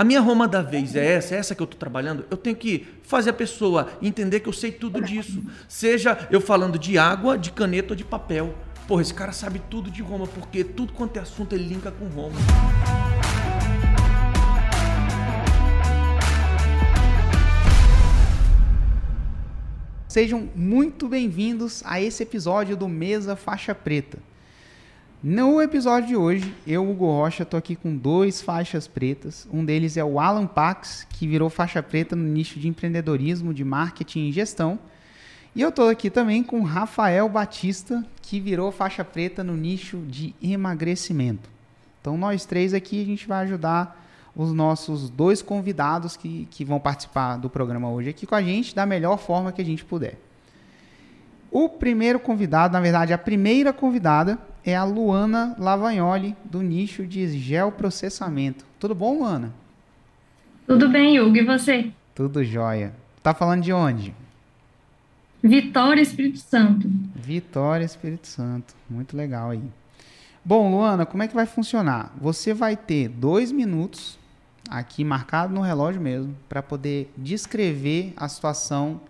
a minha Roma da vez é essa, é essa que eu estou trabalhando, eu tenho que fazer a pessoa entender que eu sei tudo disso. Seja eu falando de água, de caneta ou de papel. Porra, esse cara sabe tudo de Roma, porque tudo quanto é assunto ele linka com Roma. Sejam muito bem-vindos a esse episódio do Mesa Faixa Preta. No episódio de hoje, eu, Hugo Rocha, estou aqui com dois faixas pretas. Um deles é o Alan Pax, que virou faixa preta no nicho de empreendedorismo, de marketing e gestão. E eu estou aqui também com Rafael Batista, que virou faixa preta no nicho de emagrecimento. Então, nós três aqui, a gente vai ajudar os nossos dois convidados que, que vão participar do programa hoje aqui com a gente da melhor forma que a gente puder. O primeiro convidado, na verdade, a primeira convidada é a Luana Lavagnoli, do nicho de geoprocessamento. Tudo bom, Luana? Tudo bem, Hugo. E você? Tudo jóia. Tá falando de onde? Vitória, Espírito Santo. Vitória, Espírito Santo. Muito legal aí. Bom, Luana, como é que vai funcionar? Você vai ter dois minutos aqui marcado no relógio mesmo, para poder descrever a situação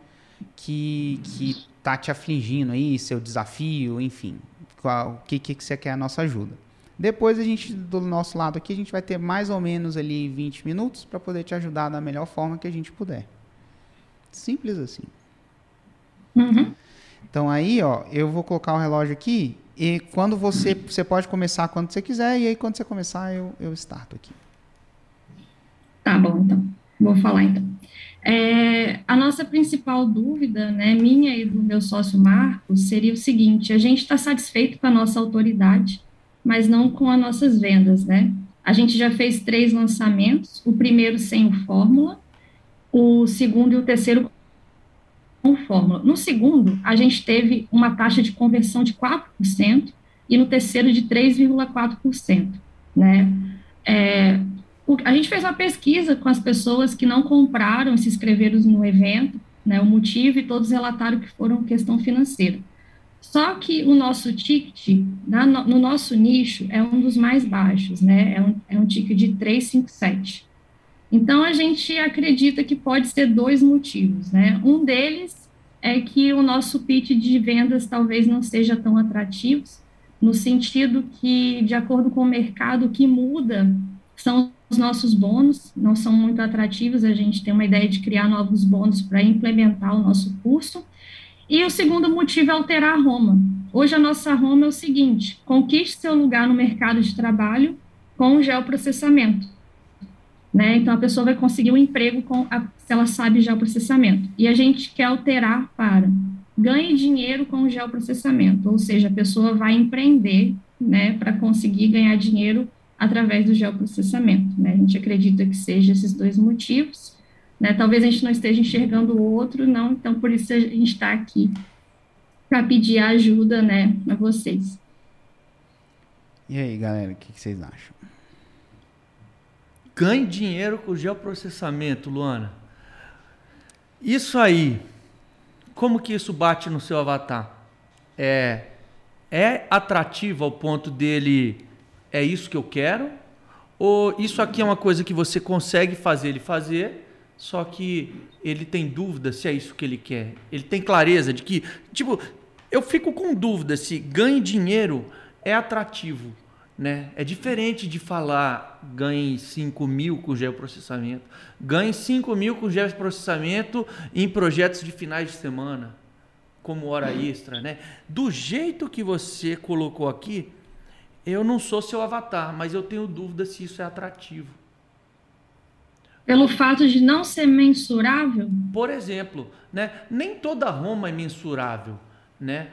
que, que tá te afligindo aí, seu desafio, enfim, qual, o que, que você quer a nossa ajuda. Depois a gente, do nosso lado aqui, a gente vai ter mais ou menos ali 20 minutos para poder te ajudar da melhor forma que a gente puder. Simples assim. Uhum. Então aí, ó, eu vou colocar o relógio aqui e quando você, você pode começar quando você quiser e aí quando você começar eu, eu starto aqui. Tá bom, então. Vou falar então. É, a nossa principal dúvida, né, minha e do meu sócio Marcos, seria o seguinte: a gente está satisfeito com a nossa autoridade, mas não com as nossas vendas, né? A gente já fez três lançamentos, o primeiro sem o Fórmula, o segundo e o terceiro com Fórmula. No segundo, a gente teve uma taxa de conversão de 4% e no terceiro de 3,4%, né? É, a gente fez uma pesquisa com as pessoas que não compraram e se inscreveram no evento, né, o motivo, e todos relataram que foram questão financeira. Só que o nosso ticket, na, no nosso nicho, é um dos mais baixos, né, é um, é um ticket de 357. Então, a gente acredita que pode ser dois motivos, né, um deles é que o nosso pitch de vendas talvez não seja tão atrativo, no sentido que, de acordo com o mercado, o que muda são os nossos bônus, não são muito atrativos, a gente tem uma ideia de criar novos bônus para implementar o nosso curso. E o segundo motivo é alterar a Roma. Hoje a nossa Roma é o seguinte: conquiste seu lugar no mercado de trabalho com o geoprocessamento. Né? Então a pessoa vai conseguir um emprego com a, se ela sabe geoprocessamento. E a gente quer alterar para ganhe dinheiro com o geoprocessamento, ou seja, a pessoa vai empreender né, para conseguir ganhar dinheiro através do geoprocessamento. Né? A gente acredita que seja esses dois motivos. Né? Talvez a gente não esteja enxergando o outro, não, então por isso a gente está aqui para pedir ajuda né, a vocês. E aí, galera, o que, que vocês acham? Ganhe dinheiro com o geoprocessamento, Luana. Isso aí, como que isso bate no seu avatar? É, é atrativo ao ponto dele é isso que eu quero? Ou isso aqui é uma coisa que você consegue fazer ele fazer, só que ele tem dúvida se é isso que ele quer? Ele tem clareza de que, tipo, eu fico com dúvida se ganhe dinheiro é atrativo. Né? É diferente de falar ganhe 5 mil com geoprocessamento. Ganhe 5 mil com geoprocessamento em projetos de finais de semana, como hora extra. Né? Do jeito que você colocou aqui, eu não sou seu avatar, mas eu tenho dúvida se isso é atrativo. Pelo fato de não ser mensurável? Por exemplo, né? nem toda Roma é mensurável. Né?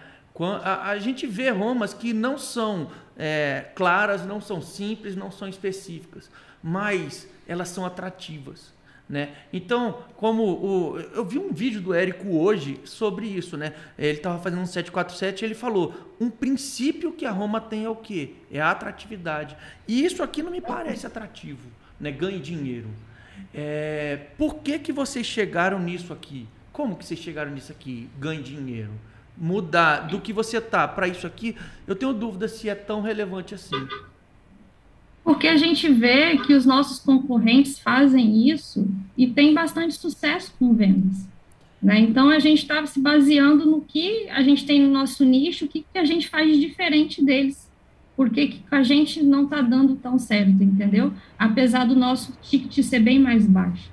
A, a gente vê Romas que não são é, claras, não são simples, não são específicas, mas elas são atrativas. Né? Então, como o, eu vi um vídeo do Érico hoje sobre isso, né? Ele estava fazendo um 747 e ele falou: um princípio que a Roma tem é o quê? É a atratividade. E isso aqui não me parece atrativo, né? Ganhe dinheiro. É, por que, que vocês chegaram nisso aqui? Como que vocês chegaram nisso aqui? Ganhe dinheiro. Mudar do que você tá para isso aqui, eu tenho dúvida se é tão relevante assim. Porque a gente vê que os nossos concorrentes fazem isso e tem bastante sucesso com vendas. Né? Então, a gente estava se baseando no que a gente tem no nosso nicho, o que, que a gente faz de diferente deles. Por que, a gente não está dando tão certo, entendeu? Apesar do nosso ticket ser bem mais baixo.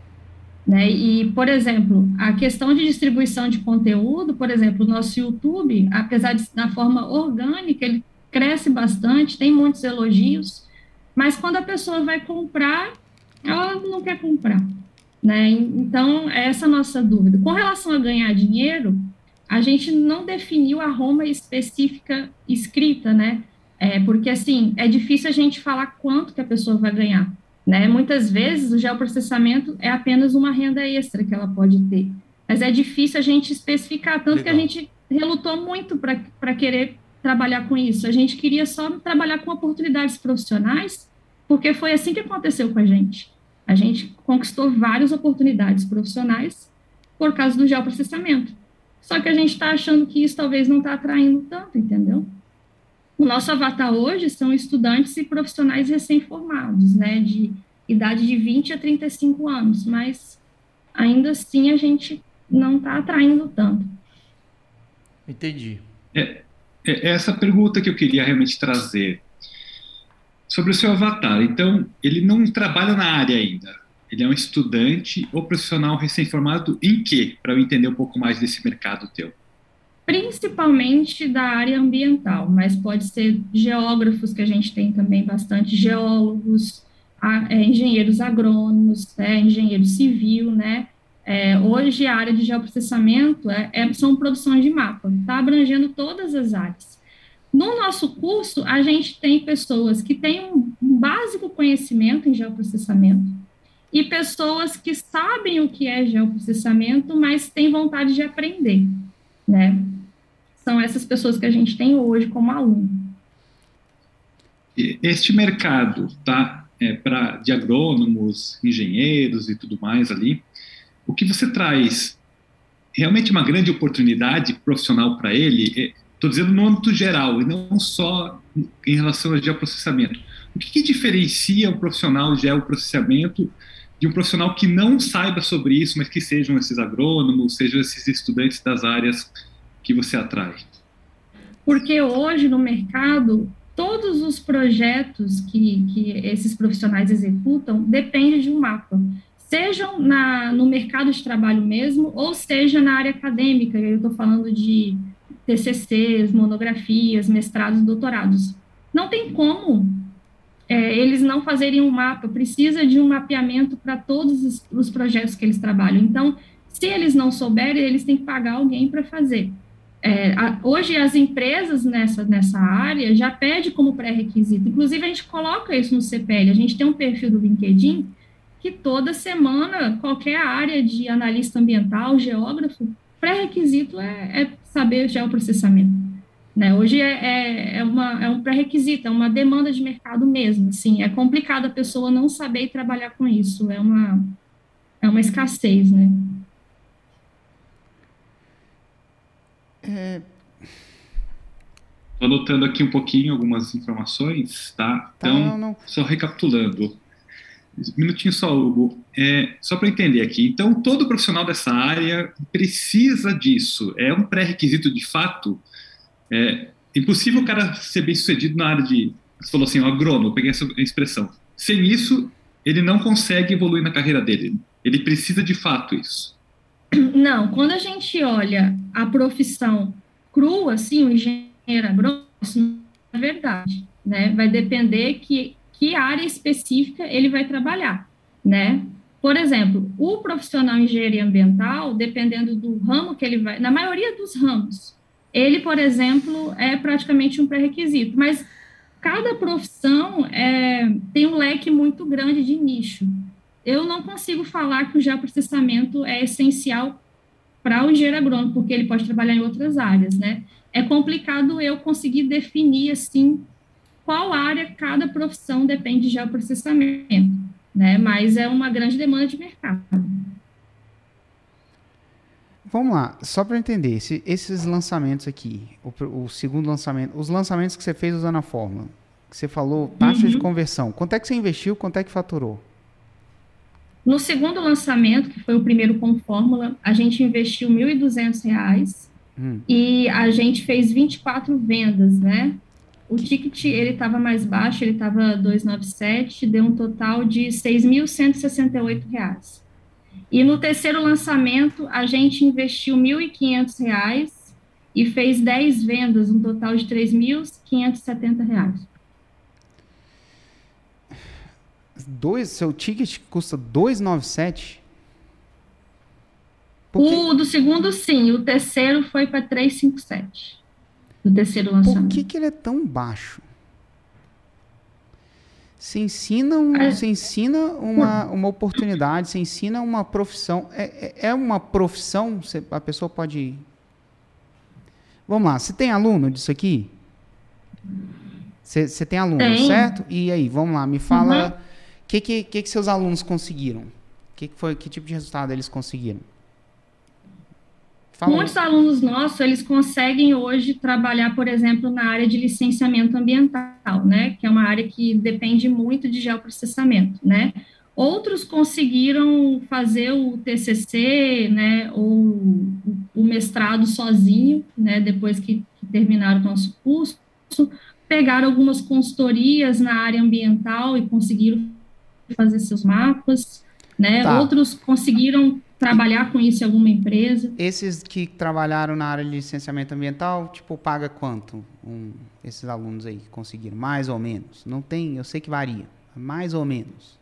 Né? E, por exemplo, a questão de distribuição de conteúdo, por exemplo, o nosso YouTube, apesar de na forma orgânica, ele cresce bastante, tem muitos elogios, mas quando a pessoa vai comprar, ela não quer comprar. Né? Então, essa é a nossa dúvida. Com relação a ganhar dinheiro, a gente não definiu a Roma específica escrita, né? É, porque, assim, é difícil a gente falar quanto que a pessoa vai ganhar, né? Muitas vezes, o geoprocessamento é apenas uma renda extra que ela pode ter. Mas é difícil a gente especificar, tanto Legal. que a gente relutou muito para querer trabalhar com isso. A gente queria só trabalhar com oportunidades profissionais, porque foi assim que aconteceu com a gente. A gente conquistou várias oportunidades profissionais por causa do geoprocessamento. Só que a gente está achando que isso talvez não está atraindo tanto, entendeu? O nosso avatar hoje são estudantes e profissionais recém-formados, né, de idade de 20 a 35 anos, mas ainda assim a gente não está atraindo tanto. Entendi. É, é essa pergunta que eu queria realmente trazer sobre o seu avatar. Então, ele não trabalha na área ainda. Ele é um estudante ou profissional recém-formado em quê? Para eu entender um pouco mais desse mercado teu. Principalmente da área ambiental, mas pode ser geógrafos, que a gente tem também bastante, geólogos, é, engenheiros agrônomos, é, engenheiro civil, né? É, hoje a área de geoprocessamento é, é, são produções de mapa, está abrangendo todas as áreas. No nosso curso, a gente tem pessoas que têm um básico conhecimento em geoprocessamento e pessoas que sabem o que é geoprocessamento, mas têm vontade de aprender, né? São essas pessoas que a gente tem hoje como aluno. Este mercado, tá? É, para de agrônomos, engenheiros e tudo mais ali, o que você traz realmente uma grande oportunidade profissional para ele é Estou dizendo no âmbito geral e não só em relação ao geoprocessamento. O que, que diferencia um profissional de geoprocessamento de um profissional que não saiba sobre isso, mas que sejam esses agrônomos, sejam esses estudantes das áreas que você atrai? Porque hoje no mercado, todos os projetos que, que esses profissionais executam dependem de um mapa. Sejam na, no mercado de trabalho mesmo, ou seja na área acadêmica, eu estou falando de TCCs, monografias, mestrados, doutorados. Não tem como é, eles não fazerem um mapa, precisa de um mapeamento para todos os, os, projetos que eles trabalham. Então, se eles não souberem, eles têm que pagar alguém para fazer. É, a, hoje, as empresas nessa, nessa área já pedem como pré-requisito. Inclusive, a gente coloca isso no CPL. A gente tem um perfil do LinkedIn que toda semana, qualquer área de analista ambiental, geógrafo, pré-requisito é, é, saber geoprocessamento. Né? Hoje é, é, é, uma, é um pré-requisito, é uma demanda de mercado mesmo. Assim, é complicado a pessoa não saber trabalhar com isso, é uma, é uma escassez. Né? É... Estou anotando aqui um pouquinho algumas informações, tá? tá então, não, não. só recapitulando. Minutinho só, Hugo. É, só para entender aqui. Então, todo profissional dessa área precisa disso. É um pré-requisito de fato. É impossível o cara ser bem sucedido na área de. Você falou assim, agrônomo, peguei essa expressão. Sem isso, ele não consegue evoluir na carreira dele. Ele precisa de fato isso. Não, quando a gente olha a profissão crua, assim, o engenheiro agrônomo, isso não é verdade. Né? Vai depender que que área específica ele vai trabalhar, né? Por exemplo, o profissional em engenharia ambiental, dependendo do ramo que ele vai, na maioria dos ramos, ele, por exemplo, é praticamente um pré-requisito, mas cada profissão é, tem um leque muito grande de nicho. Eu não consigo falar que o geoprocessamento é essencial para o engenheiro agrônomo, porque ele pode trabalhar em outras áreas, né? É complicado eu conseguir definir, assim, qual área cada profissão depende de geoprocessamento, né? Mas é uma grande demanda de mercado. Vamos lá, só para entender, esses lançamentos aqui, o, o, segundo lançamento, os lançamentos que você fez usando a fórmula, que você falou, taxa uhum. de conversão. Quanto é que você investiu, quanto é que faturou? No segundo lançamento, que foi o primeiro com fórmula, a gente investiu R$ 1.200 hum. e a gente fez 24 vendas, né? O ticket, ele estava mais baixo, ele estava 297, deu um total de R$ 6.168. E no terceiro lançamento, a gente investiu R$ 1.500 e fez 10 vendas, um total de R$ 3.570 dois, seu ticket custa 297? O do segundo, sim. O terceiro foi para 357. O terceiro lançamento. Por que, que ele é tão baixo? Você ensina, um, é. você ensina uma, uma oportunidade, você ensina uma profissão. É, é, é uma profissão, você, a pessoa pode. Vamos lá, você tem aluno disso aqui? Você, você tem aluno, tem. certo? E aí, vamos lá, me fala. Uhum que, que, que, que seus alunos conseguiram? Que, que, foi, que tipo de resultado eles conseguiram? Fala Muitos aí. alunos nossos, eles conseguem hoje trabalhar, por exemplo, na área de licenciamento ambiental, né? Que é uma área que depende muito de geoprocessamento, né? Outros conseguiram fazer o TCC, né, ou o mestrado sozinho, né, depois que, que terminaram o nosso curso, pegaram algumas consultorias na área ambiental e conseguiram fazer seus mapas, né? Tá. Outros conseguiram trabalhar com isso em alguma empresa. Esses que trabalharam na área de licenciamento ambiental, tipo, paga quanto? Um, esses alunos aí que conseguiram, mais ou menos. Não tem, eu sei que varia, mais ou menos.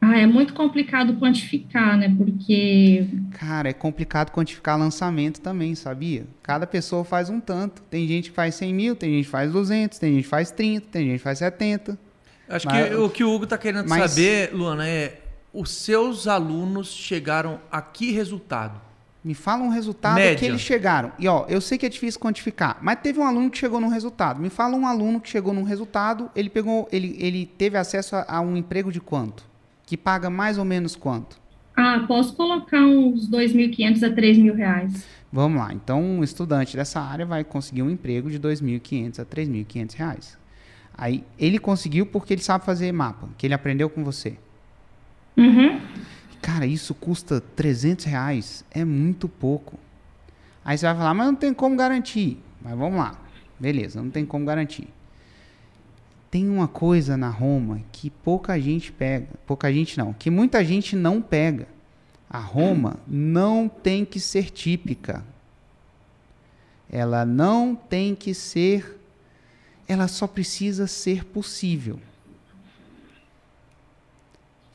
Ah, é muito complicado quantificar, né? Porque. Cara, é complicado quantificar lançamento também, sabia? Cada pessoa faz um tanto. Tem gente que faz 100 mil, tem gente que faz 200, tem gente que faz 30, tem gente que faz 70. Acho mas, que o que o Hugo está querendo mas, saber, Luana, é os seus alunos chegaram a que resultado? Me fala um resultado Média. que eles chegaram. E ó, eu sei que é difícil quantificar, mas teve um aluno que chegou num resultado. Me fala um aluno que chegou num resultado, ele pegou, ele, ele teve acesso a, a um emprego de quanto? Que paga mais ou menos quanto? Ah, posso colocar uns 2.500 a 3.000 reais. Vamos lá. Então, um estudante dessa área vai conseguir um emprego de 2.500 a 3.500 reais. Aí ele conseguiu porque ele sabe fazer mapa, que ele aprendeu com você. Uhum. Cara, isso custa 300 reais, é muito pouco. Aí você vai falar, mas não tem como garantir. Mas vamos lá, beleza, não tem como garantir. Tem uma coisa na Roma que pouca gente pega, pouca gente não, que muita gente não pega. A Roma não tem que ser típica. Ela não tem que ser ela só precisa ser possível.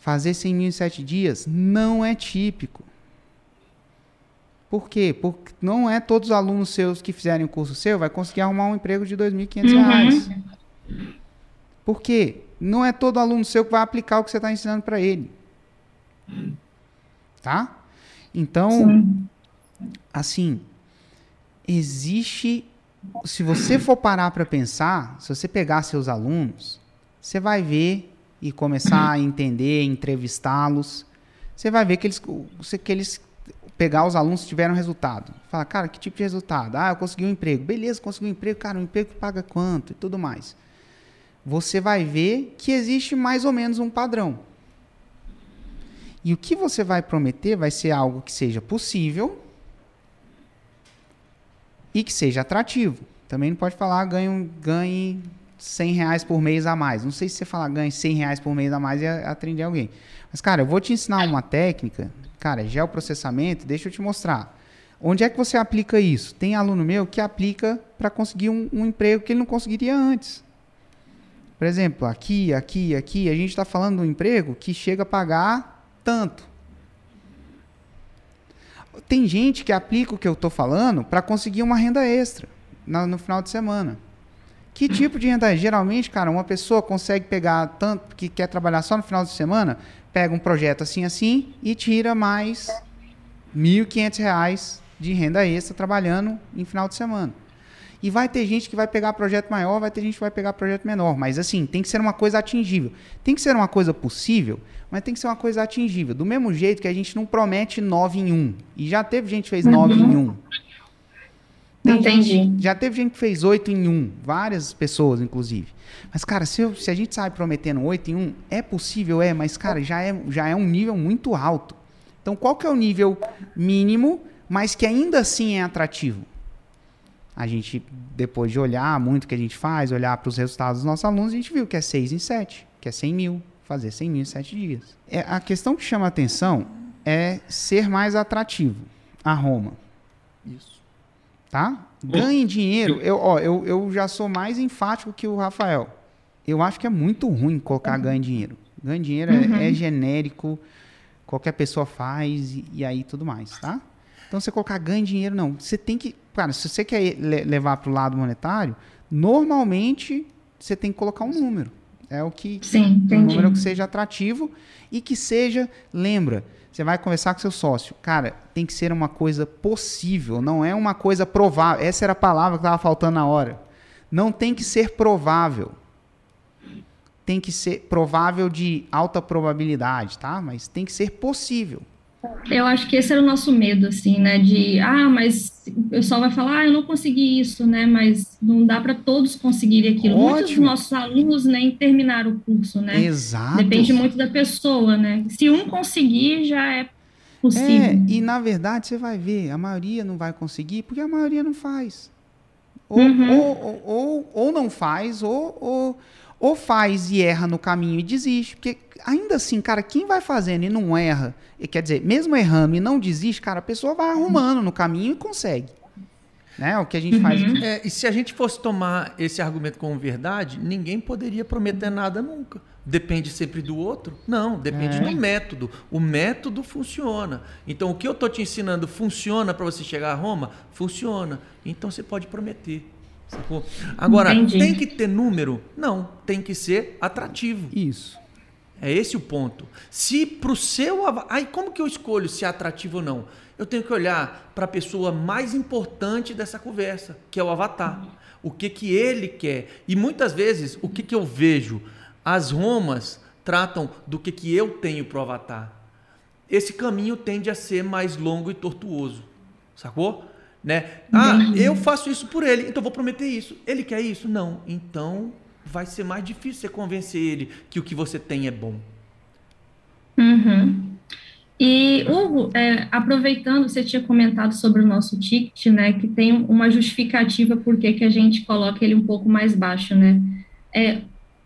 Fazer 100 mil em 7 dias não é típico. Por quê? Porque não é todos os alunos seus que fizerem o curso seu vai conseguir arrumar um emprego de R$ 2.500. Uhum. Por quê? Não é todo aluno seu que vai aplicar o que você está ensinando para ele. Tá? Então, Sim. assim, existe se você for parar para pensar, se você pegar seus alunos, você vai ver e começar a entender, entrevistá-los, você vai ver que eles, que eles pegar os alunos tiveram resultado. Fala, cara, que tipo de resultado? Ah, eu consegui um emprego. Beleza, consegui um emprego. Cara, um emprego que paga quanto e tudo mais. Você vai ver que existe mais ou menos um padrão. E o que você vai prometer vai ser algo que seja possível, e que seja atrativo. Também não pode falar ganhe, ganhe 100 reais por mês a mais. Não sei se você falar ganhe 100 reais por mês a mais e atender alguém. Mas, cara, eu vou te ensinar uma técnica, cara, geoprocessamento, deixa eu te mostrar. Onde é que você aplica isso? Tem aluno meu que aplica para conseguir um, um, emprego que ele não conseguiria antes. Por exemplo, aqui, aqui, aqui, a gente está falando de um emprego que chega a pagar tanto. Tem gente que aplica o que eu estou falando para conseguir uma renda extra no, no final de semana. Que tipo de renda? Geralmente, cara, uma pessoa consegue pegar tanto que quer trabalhar só no final de semana, pega um projeto assim assim e tira mais R$ 1.500 de renda extra trabalhando em final de semana. E vai ter gente que vai pegar projeto maior, vai ter gente que vai pegar projeto menor. Mas assim, tem que ser uma coisa atingível. Tem que ser uma coisa possível, mas tem que ser uma coisa atingível. Do mesmo jeito que a gente não promete 9 em 1. E já teve gente que fez 9 uhum. em 1. Tem Entendi. Gente, já teve gente que fez 8 em 1, várias pessoas, inclusive. Mas, cara, se, eu, se a gente sai prometendo 8 em 1, é possível, é, mas, cara, já é, já é um nível muito alto. Então, qual que é o nível mínimo, mas que ainda assim é atrativo? A gente, depois de olhar muito o que a gente faz, olhar para os resultados dos nossos alunos, a gente viu que é 6 em 7, que é 100 mil, fazer 100 mil em 7 dias. É, a questão que chama atenção é ser mais atrativo. A Roma. Isso. Tá? Ganhe dinheiro. Eu, ó, eu, eu já sou mais enfático que o Rafael. Eu acho que é muito ruim colocar ganhe dinheiro. Ganhe dinheiro uhum. é, é, genérico, qualquer pessoa faz e, e, aí tudo mais, tá? Então você colocar ganhe dinheiro, não. Você tem que. Cara, se você quer levar para o lado monetário, normalmente você tem que colocar um número. É o que. Sim, um número que seja atrativo e que seja. Lembra, você vai conversar com seu sócio. Cara, tem que ser uma coisa possível, não é uma coisa provável. Essa era a palavra que estava faltando na hora. Não tem que ser provável. Tem que ser provável de alta probabilidade, tá? Mas tem que ser possível. Eu acho que esse era o nosso medo, assim, né? De, ah, mas o pessoal vai falar, ah, eu não consegui isso, né? Mas não dá para todos conseguirem aquilo. Ótimo. Muitos dos nossos alunos nem terminaram o curso, né? Exato. Depende muito da pessoa, né? Se um conseguir, já é possível. É, e na verdade você vai ver, a maioria não vai conseguir porque a maioria não faz. Ou, uhum. ou, ou, ou, ou, não faz, ou, ou, ou faz e erra no caminho e desiste. Porque ainda assim, cara, quem vai fazendo e não erra, e quer dizer, mesmo errando e não desiste, cara, a pessoa vai arrumando no caminho e consegue. Né? O que a gente uhum. faz aqui. É, e se a gente fosse tomar esse argumento como verdade, ninguém poderia prometer nada nunca. Depende sempre do outro? Não, depende é. do método. O método funciona. Então, o que eu estou te ensinando funciona para você chegar a Roma? Funciona. Então, você pode prometer. Sacou? Agora, Entendi. tem que ter número? Não, tem que ser atrativo. Isso. É esse o ponto. Se para o seu. Aí como que eu escolho se é atrativo ou não? Eu tenho que olhar para a pessoa mais importante dessa conversa, que é o avatar. O que, que ele quer. E muitas vezes, o que, que eu vejo? As Romas tratam do que, que eu tenho para o avatar. Esse caminho tende a ser mais longo e tortuoso. Sacou? Né? Ah, eu faço isso por ele, então vou prometer isso. Ele quer isso? Não. Então vai ser mais difícil você convencer ele que o que você tem é bom. Uhum. E, Hugo, é, aproveitando, você tinha comentado sobre o nosso ticket, né, que tem uma justificativa por que a gente coloca ele um pouco mais baixo, né? É,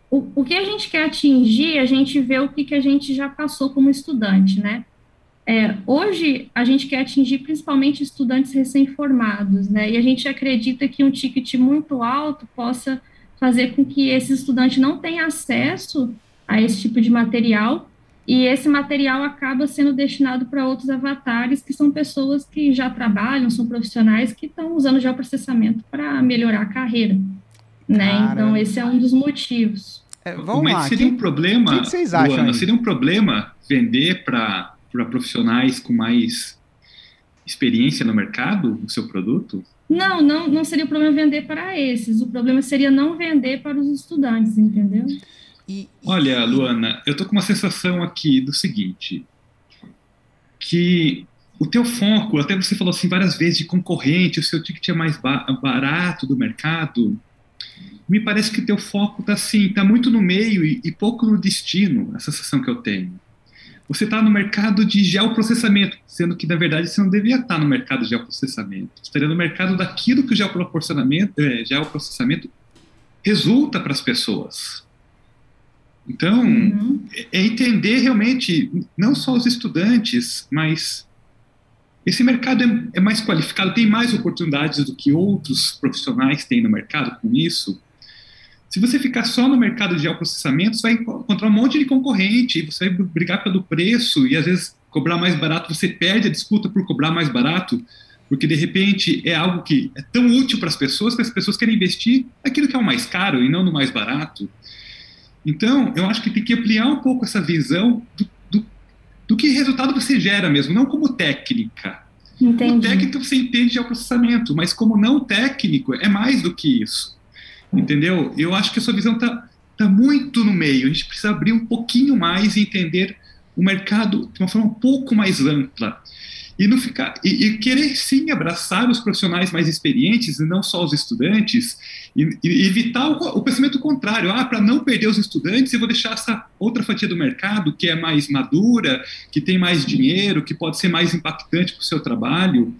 o, o que a gente quer atingir, a gente vê o que, que a gente já passou como estudante, né? É, hoje, a gente quer atingir principalmente estudantes recém-formados, né? E a gente acredita que um ticket muito alto possa fazer com que esse estudante não tenha acesso a esse tipo de material e esse material acaba sendo destinado para outros avatares, que são pessoas que já trabalham, são profissionais que estão usando geoprocessamento para melhorar a carreira. Né? Então, esse é um dos motivos. É, vamos Mas lá. seria um problema, que vocês acham Luana, seria um problema vender para profissionais com mais experiência no mercado o seu produto? Não, não, não seria o problema vender para esses. O problema seria não vender para os estudantes, entendeu? E, Olha, Luana, eu tô com uma sensação aqui do seguinte, que o teu foco, até você falou assim várias vezes de concorrente, o seu ticket é mais barato do mercado. Me parece que o teu foco tá assim, tá muito no meio e, e pouco no destino, a sensação que eu tenho você está no mercado de geoprocessamento, sendo que, na verdade, você não devia estar no mercado de geoprocessamento. Você estaria no mercado daquilo que o geoprocessamento, é, geoprocessamento resulta para as pessoas. Então, uhum. é entender realmente, não só os estudantes, mas esse mercado é, é mais qualificado, tem mais oportunidades do que outros profissionais têm no mercado com isso. Se você ficar só no mercado de geoprocessamento, você vai encontrar um monte de concorrente, você vai brigar pelo preço e às vezes cobrar mais barato, você perde a disputa por cobrar mais barato, porque de repente é algo que é tão útil para as pessoas que as pessoas querem investir naquilo que é o mais caro e não no mais barato. Então, eu acho que tem que ampliar um pouco essa visão do, do, do que resultado você gera mesmo, não como técnica. Entendi. Como técnica você entende de processamento, mas como não técnico é mais do que isso. Entendeu? Eu acho que a sua visão está tá muito no meio. A gente precisa abrir um pouquinho mais e entender o mercado de uma forma um pouco mais ampla. e não ficar e, e, querer sim abraçar os profissionais mais experientes e não só os estudantes e, e evitar o, o, pensamento contrário ah para não perder os estudantes eu vou deixar essa outra fatia do mercado que é mais madura que tem mais dinheiro que pode ser mais impactante para o seu trabalho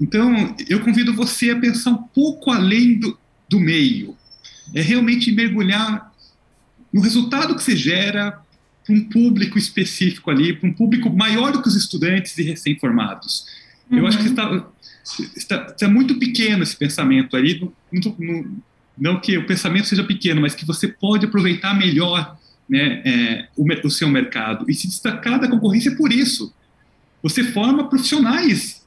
então eu convido você a pensar um pouco além do, do meio é realmente mergulhar no resultado que você gera para um público específico ali, para um público maior do que os estudantes e recém-formados. Uhum. Eu acho que está, está, está, muito pequeno esse pensamento aí, não, não, não, que o pensamento seja pequeno, mas que você pode aproveitar melhor né, é, o, o seu mercado e se destacar da concorrência por isso. Você forma profissionais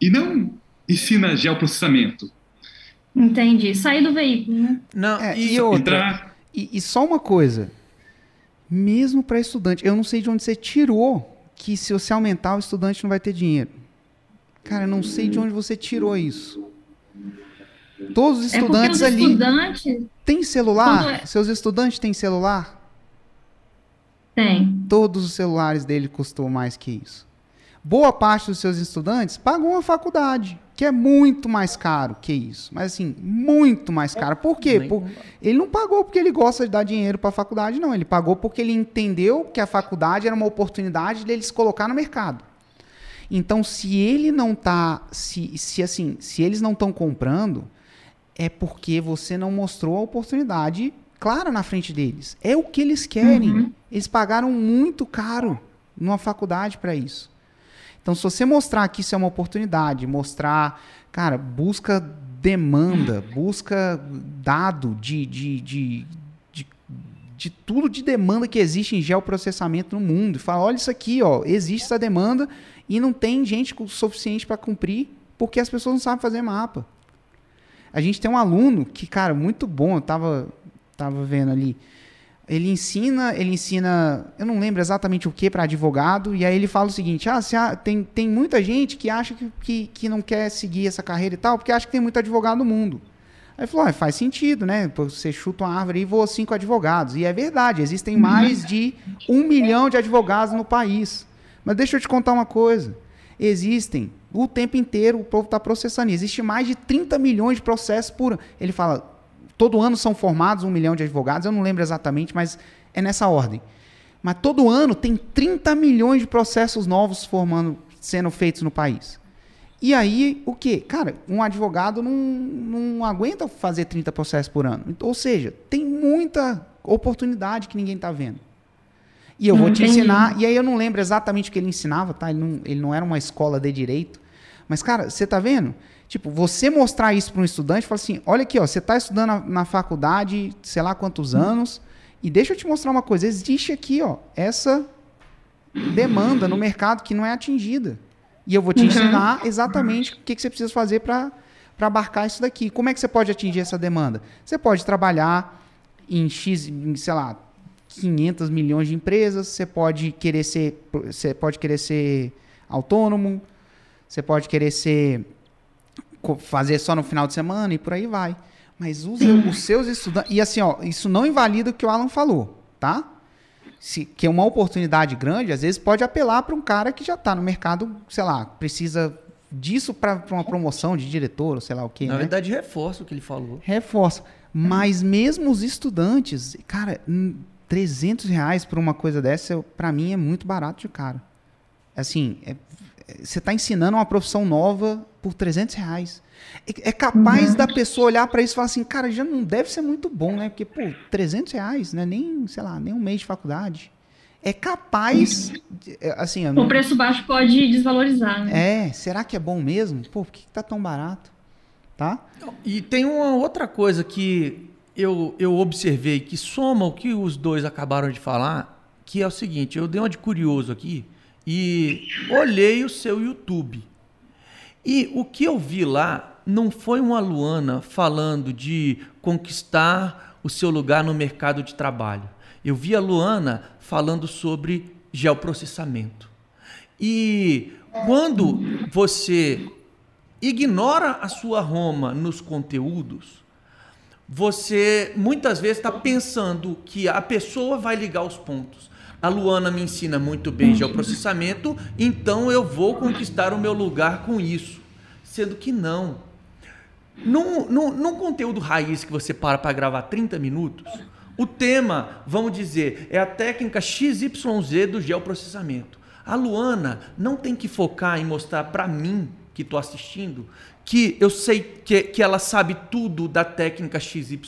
e não ensina geoprocessamento. Entendi. Sair do veículo, né? Não, é, e, outra. Entrar... E, e, só uma coisa mesmo para estudante. Eu não sei de onde você tirou que se você aumentar o estudante não vai ter dinheiro. Cara, eu não sei de onde você tirou isso. Todos os é estudantes é os ali estudantes, têm celular? É... Seus estudantes têm celular? Tem. Todos os celulares dele custou mais que isso. Boa parte dos seus estudantes pagou uma faculdade que é muito mais caro que isso. Mas assim, muito mais caro. Por quê? Por, ele não pagou porque ele gosta de dar dinheiro para a faculdade, não. Ele pagou porque ele entendeu que a faculdade era uma oportunidade dele se colocar no mercado. Então, se ele não tá, se, se assim, se eles não estão comprando, é porque você não mostrou a oportunidade clara na frente deles. É o que eles querem. Uhum. Eles pagaram muito caro numa faculdade para isso. Então, se você mostrar que isso é uma oportunidade, mostrar, cara, busca demanda, busca dado de, de, de, de, de tudo de demanda que existe em geoprocessamento no mundo. E fala, olha isso aqui, ó, existe essa demanda e não tem gente suficiente para cumprir porque as pessoas não sabem fazer mapa. A gente tem um aluno que, cara, muito bom, eu tava, tava vendo ali ele ensina, ele ensina, eu não lembro exatamente o que para advogado, e aí ele fala o seguinte: ah, se há, tem, tem muita gente que acha que, que, que, não quer seguir essa carreira e tal, porque acha que tem muito advogado no mundo. Aí ele falou: ah, faz sentido, né? Você chuta uma árvore e voa cinco advogados. E é verdade, existem uhum. mais de um milhão de advogados no país. Mas deixa eu te contar uma coisa: existem o tempo inteiro, o povo está processando, existe mais de 30 milhões de processos por ano. Ele fala Todo ano são formados um milhão de advogados, eu não lembro exatamente, mas é nessa ordem. Mas todo ano tem 30 milhões de processos novos formando, sendo feitos no país. E aí, o quê? Cara, um advogado não, não aguenta fazer 30 processos por ano. Ou seja, tem muita oportunidade que ninguém está vendo. E eu vou te ensinar, e aí eu não lembro exatamente o que ele ensinava, tá? Ele não, ele não era uma escola de direito. Mas, cara, você está vendo? Tipo, você mostrar isso para um estudante, falar assim, olha aqui, ó, você está estudando na, na, faculdade, sei lá quantos anos, e deixa eu te mostrar uma coisa, existe aqui, ó, essa demanda no mercado que não é atingida. E eu vou te uhum. ensinar exatamente o que, que você precisa fazer para abarcar isso daqui. Como é que você pode atingir essa demanda? Você pode trabalhar em X, em, sei lá, 500 milhões de empresas, você pode querer ser, você pode querer ser autônomo, você pode querer ser fazer só no final de semana e por aí vai. Mas use os seus estudantes. E assim, ó, isso não invalida o que o Alan falou, tá? Se, que é uma oportunidade grande, às vezes pode apelar para um cara que já está no mercado, sei lá, precisa disso para uma promoção de diretor, ou sei lá o quê. Na né? verdade, reforça o que ele falou. Reforça. Mas mesmo os estudantes, cara, 300 reais por uma coisa dessa, para mim é muito barato de cara. Assim, é, você está ensinando uma profissão nova por 300 reais. É, é capaz uhum. da pessoa olhar para isso e falar assim, cara, já não deve ser muito bom, né? Porque, pô, 300 reais, né? Nem, sei lá, nem um mês de faculdade. É capaz, é, assim... O preço baixo pode desvalorizar, né? É, será que é bom mesmo? Pô, por que, que tá tão barato? Tá? E tem uma outra coisa que eu, eu observei que soma o que os dois acabaram de falar, que é o seguinte, eu dei uma de curioso aqui, e olhei o seu YouTube. E o que eu vi lá não foi uma Luana falando de conquistar o seu lugar no mercado de trabalho. Eu vi a Luana falando sobre geoprocessamento. E quando você ignora a sua Roma nos conteúdos, você muitas vezes está pensando que a pessoa vai ligar os pontos. A Luana me ensina muito bem geoprocessamento, então eu vou conquistar o meu lugar com isso. Sendo que não. Num, num, num conteúdo raiz que você para para gravar 30 minutos, o tema, vamos dizer, é a técnica XYZ do geoprocessamento. A Luana não tem que focar em mostrar para mim, que estou assistindo, que eu sei que, que ela sabe tudo da técnica XYZ.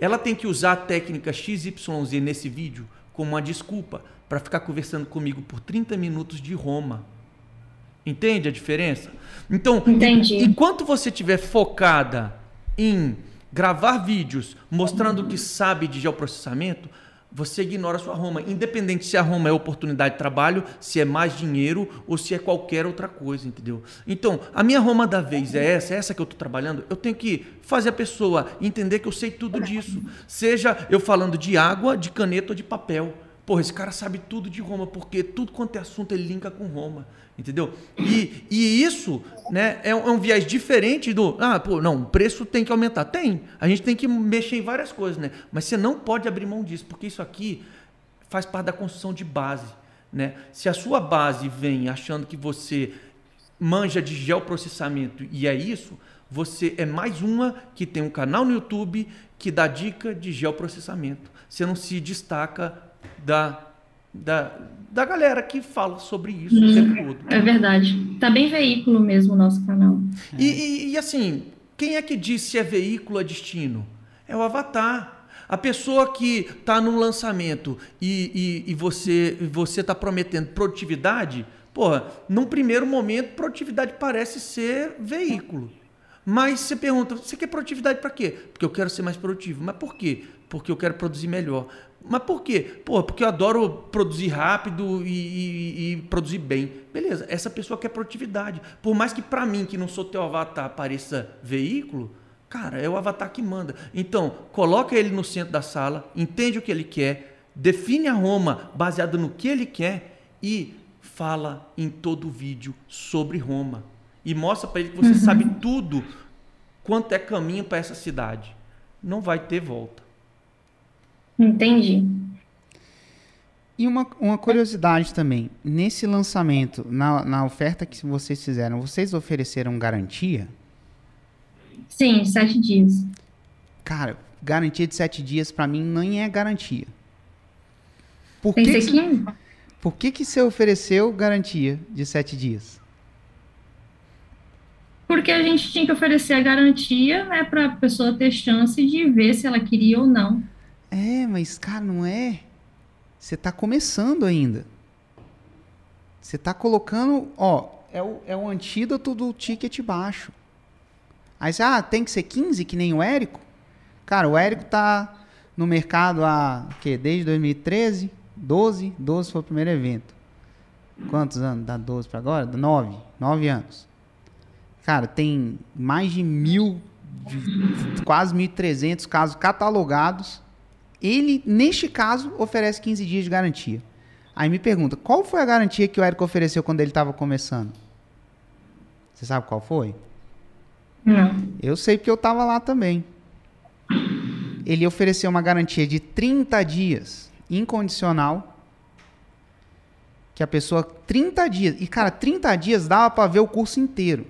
Ela tem que usar a técnica XYZ nesse vídeo como uma desculpa para ficar conversando comigo por 30 minutos de Roma. Entende a diferença? Então, Entendi. enquanto você estiver focada em gravar vídeos mostrando que sabe de geoprocessamento, você ignora a sua Roma, independente se a Roma é oportunidade de trabalho, se é mais dinheiro ou se é qualquer outra coisa, entendeu? Então, a minha Roma da vez é essa, é essa que eu estou trabalhando. Eu tenho que fazer a pessoa entender que eu sei tudo disso. Seja eu falando de água, de caneta ou de papel. Porra, esse cara sabe tudo de Roma, porque tudo quanto é assunto ele linka com Roma, entendeu? E, e isso né, é, um, é um viés diferente do, ah, pô, não, o preço tem que aumentar. Tem, a gente tem que mexer em várias coisas, né? Mas você não pode abrir mão disso, porque isso aqui faz parte da construção de base, né? Se a sua base vem achando que você manja de geoprocessamento e é isso, você é mais uma que tem um canal no YouTube que dá dica de geoprocessamento. Você não se destaca da, da, da galera que fala sobre isso hum, o tempo todo. É verdade. Tá bem veículo mesmo o nosso canal. E, e, e, assim, quem é que diz se é veículo a destino? É o avatar. A pessoa que está no lançamento e, e, e você você está prometendo produtividade, porra, num primeiro momento, produtividade parece ser veículo. Mas você pergunta, você quer produtividade para quê? Porque eu quero ser mais produtivo. Mas por quê? Porque eu quero produzir melhor. Mas por quê? Pô, porque eu adoro produzir rápido e, e, e, produzir bem. Beleza, essa pessoa quer produtividade. Por mais que para mim, que não sou teu avatar, pareça veículo, cara, é o avatar que manda. Então, coloca ele no centro da sala, entende o que ele quer, define a Roma baseado no que ele quer e fala em todo o vídeo sobre Roma. E mostra para ele que você uhum. sabe tudo quanto é caminho para essa cidade. Não vai ter volta. Entendi. E uma, uma curiosidade também, nesse lançamento, na, na oferta que vocês fizeram, vocês ofereceram garantia? Sim, sete dias. Cara, garantia de sete dias para mim nem é garantia. Por que, que, você, por que, que você ofereceu garantia de sete dias? Porque a gente tinha que oferecer a garantia né, para a pessoa ter chance de ver se ela queria ou não. É, mas, cara, não é. Você está começando ainda. Você está colocando, ó, é o, é o antídoto do ticket baixo. Aí você, ah, tem que ser 15, que nem o Érico? Cara, o Érico tá no mercado há, que, desde 2013, 12, 12 foi o primeiro evento. Quantos anos? Dá 12 para agora? 9, 9 anos. Cara, tem mais de mil, quase 1.300 casos catalogados ele, neste caso, oferece 15 dias de garantia. Aí me pergunta, qual foi a garantia que o Érico ofereceu quando ele estava começando? Você sabe qual foi? Não. Eu sei porque eu estava lá também. Ele ofereceu uma garantia de 30 dias, incondicional, que a pessoa 30 dias, e cara, 30 dias dava para ver o curso inteiro,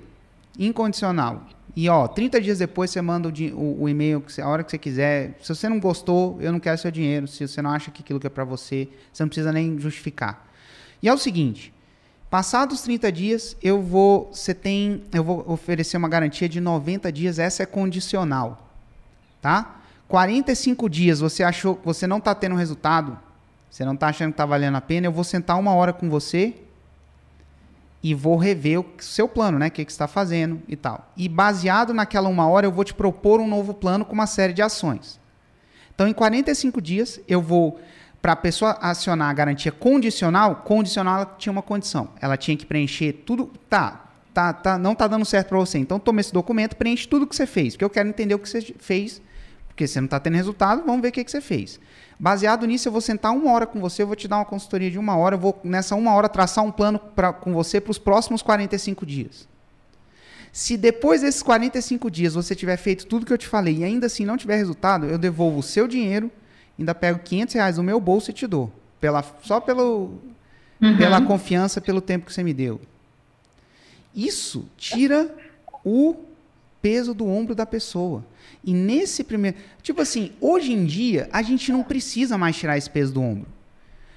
incondicional. E ó, 30 dias depois você manda o, o, o e-mail a hora que você quiser. Se você não gostou, eu não quero seu dinheiro. Se você não acha que aquilo que é para você, você não precisa nem justificar. E é o seguinte, passados 30 dias, eu vou você tem, eu vou oferecer uma garantia de 90 dias, essa é condicional. Tá? 45 dias você achou, você não está tendo resultado, você não está achando que está valendo a pena, eu vou sentar uma hora com você e vou rever o seu plano, né? O que, que está fazendo e tal. E baseado naquela uma hora, eu vou te propor um novo plano com uma série de ações. Então, em 45 dias, eu vou, para a pessoa acionar a garantia condicional, condicional ela tinha uma condição. Ela tinha que preencher tudo. Tá, tá, tá não tá dando certo para você. Então, toma esse documento, preenche tudo que você fez. Porque eu quero entender o que você fez. Porque você não está tendo resultado, vamos ver o que, que você fez. Baseado nisso, eu vou sentar uma hora com você, eu vou te dar uma consultoria de uma hora, eu vou nessa uma hora traçar um plano pra, com você para os próximos 45 dias. Se depois desses 45 dias você tiver feito tudo que eu te falei e ainda assim não tiver resultado, eu devolvo o seu dinheiro, ainda pego 500 reais do meu bolso e te dou. pela, só pelo, uhum. pela confiança, pelo tempo que você me deu. Isso tira o peso do ombro da pessoa. E nesse primeiro. Tipo assim, hoje em dia, a gente não precisa mais tirar esse peso do ombro.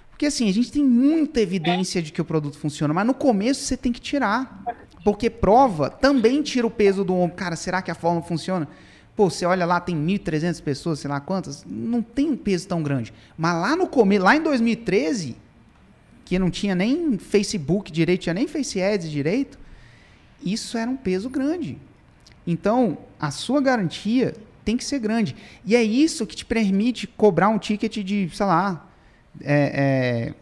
Porque assim, a gente tem muita evidência de que o produto funciona, mas no começo você tem que tirar. Porque prova também tira o peso do ombro. Cara, será que a forma funciona? Pô, você olha lá, tem 1.300 pessoas, sei lá quantas, não tem um peso tão grande. Mas lá no começo, lá em 2013, que não tinha nem Facebook direito, tinha nem Face Ads direito, isso era um peso grande. Então, a sua garantia tem que ser grande. E é isso que te permite cobrar um ticket de, sei lá, é,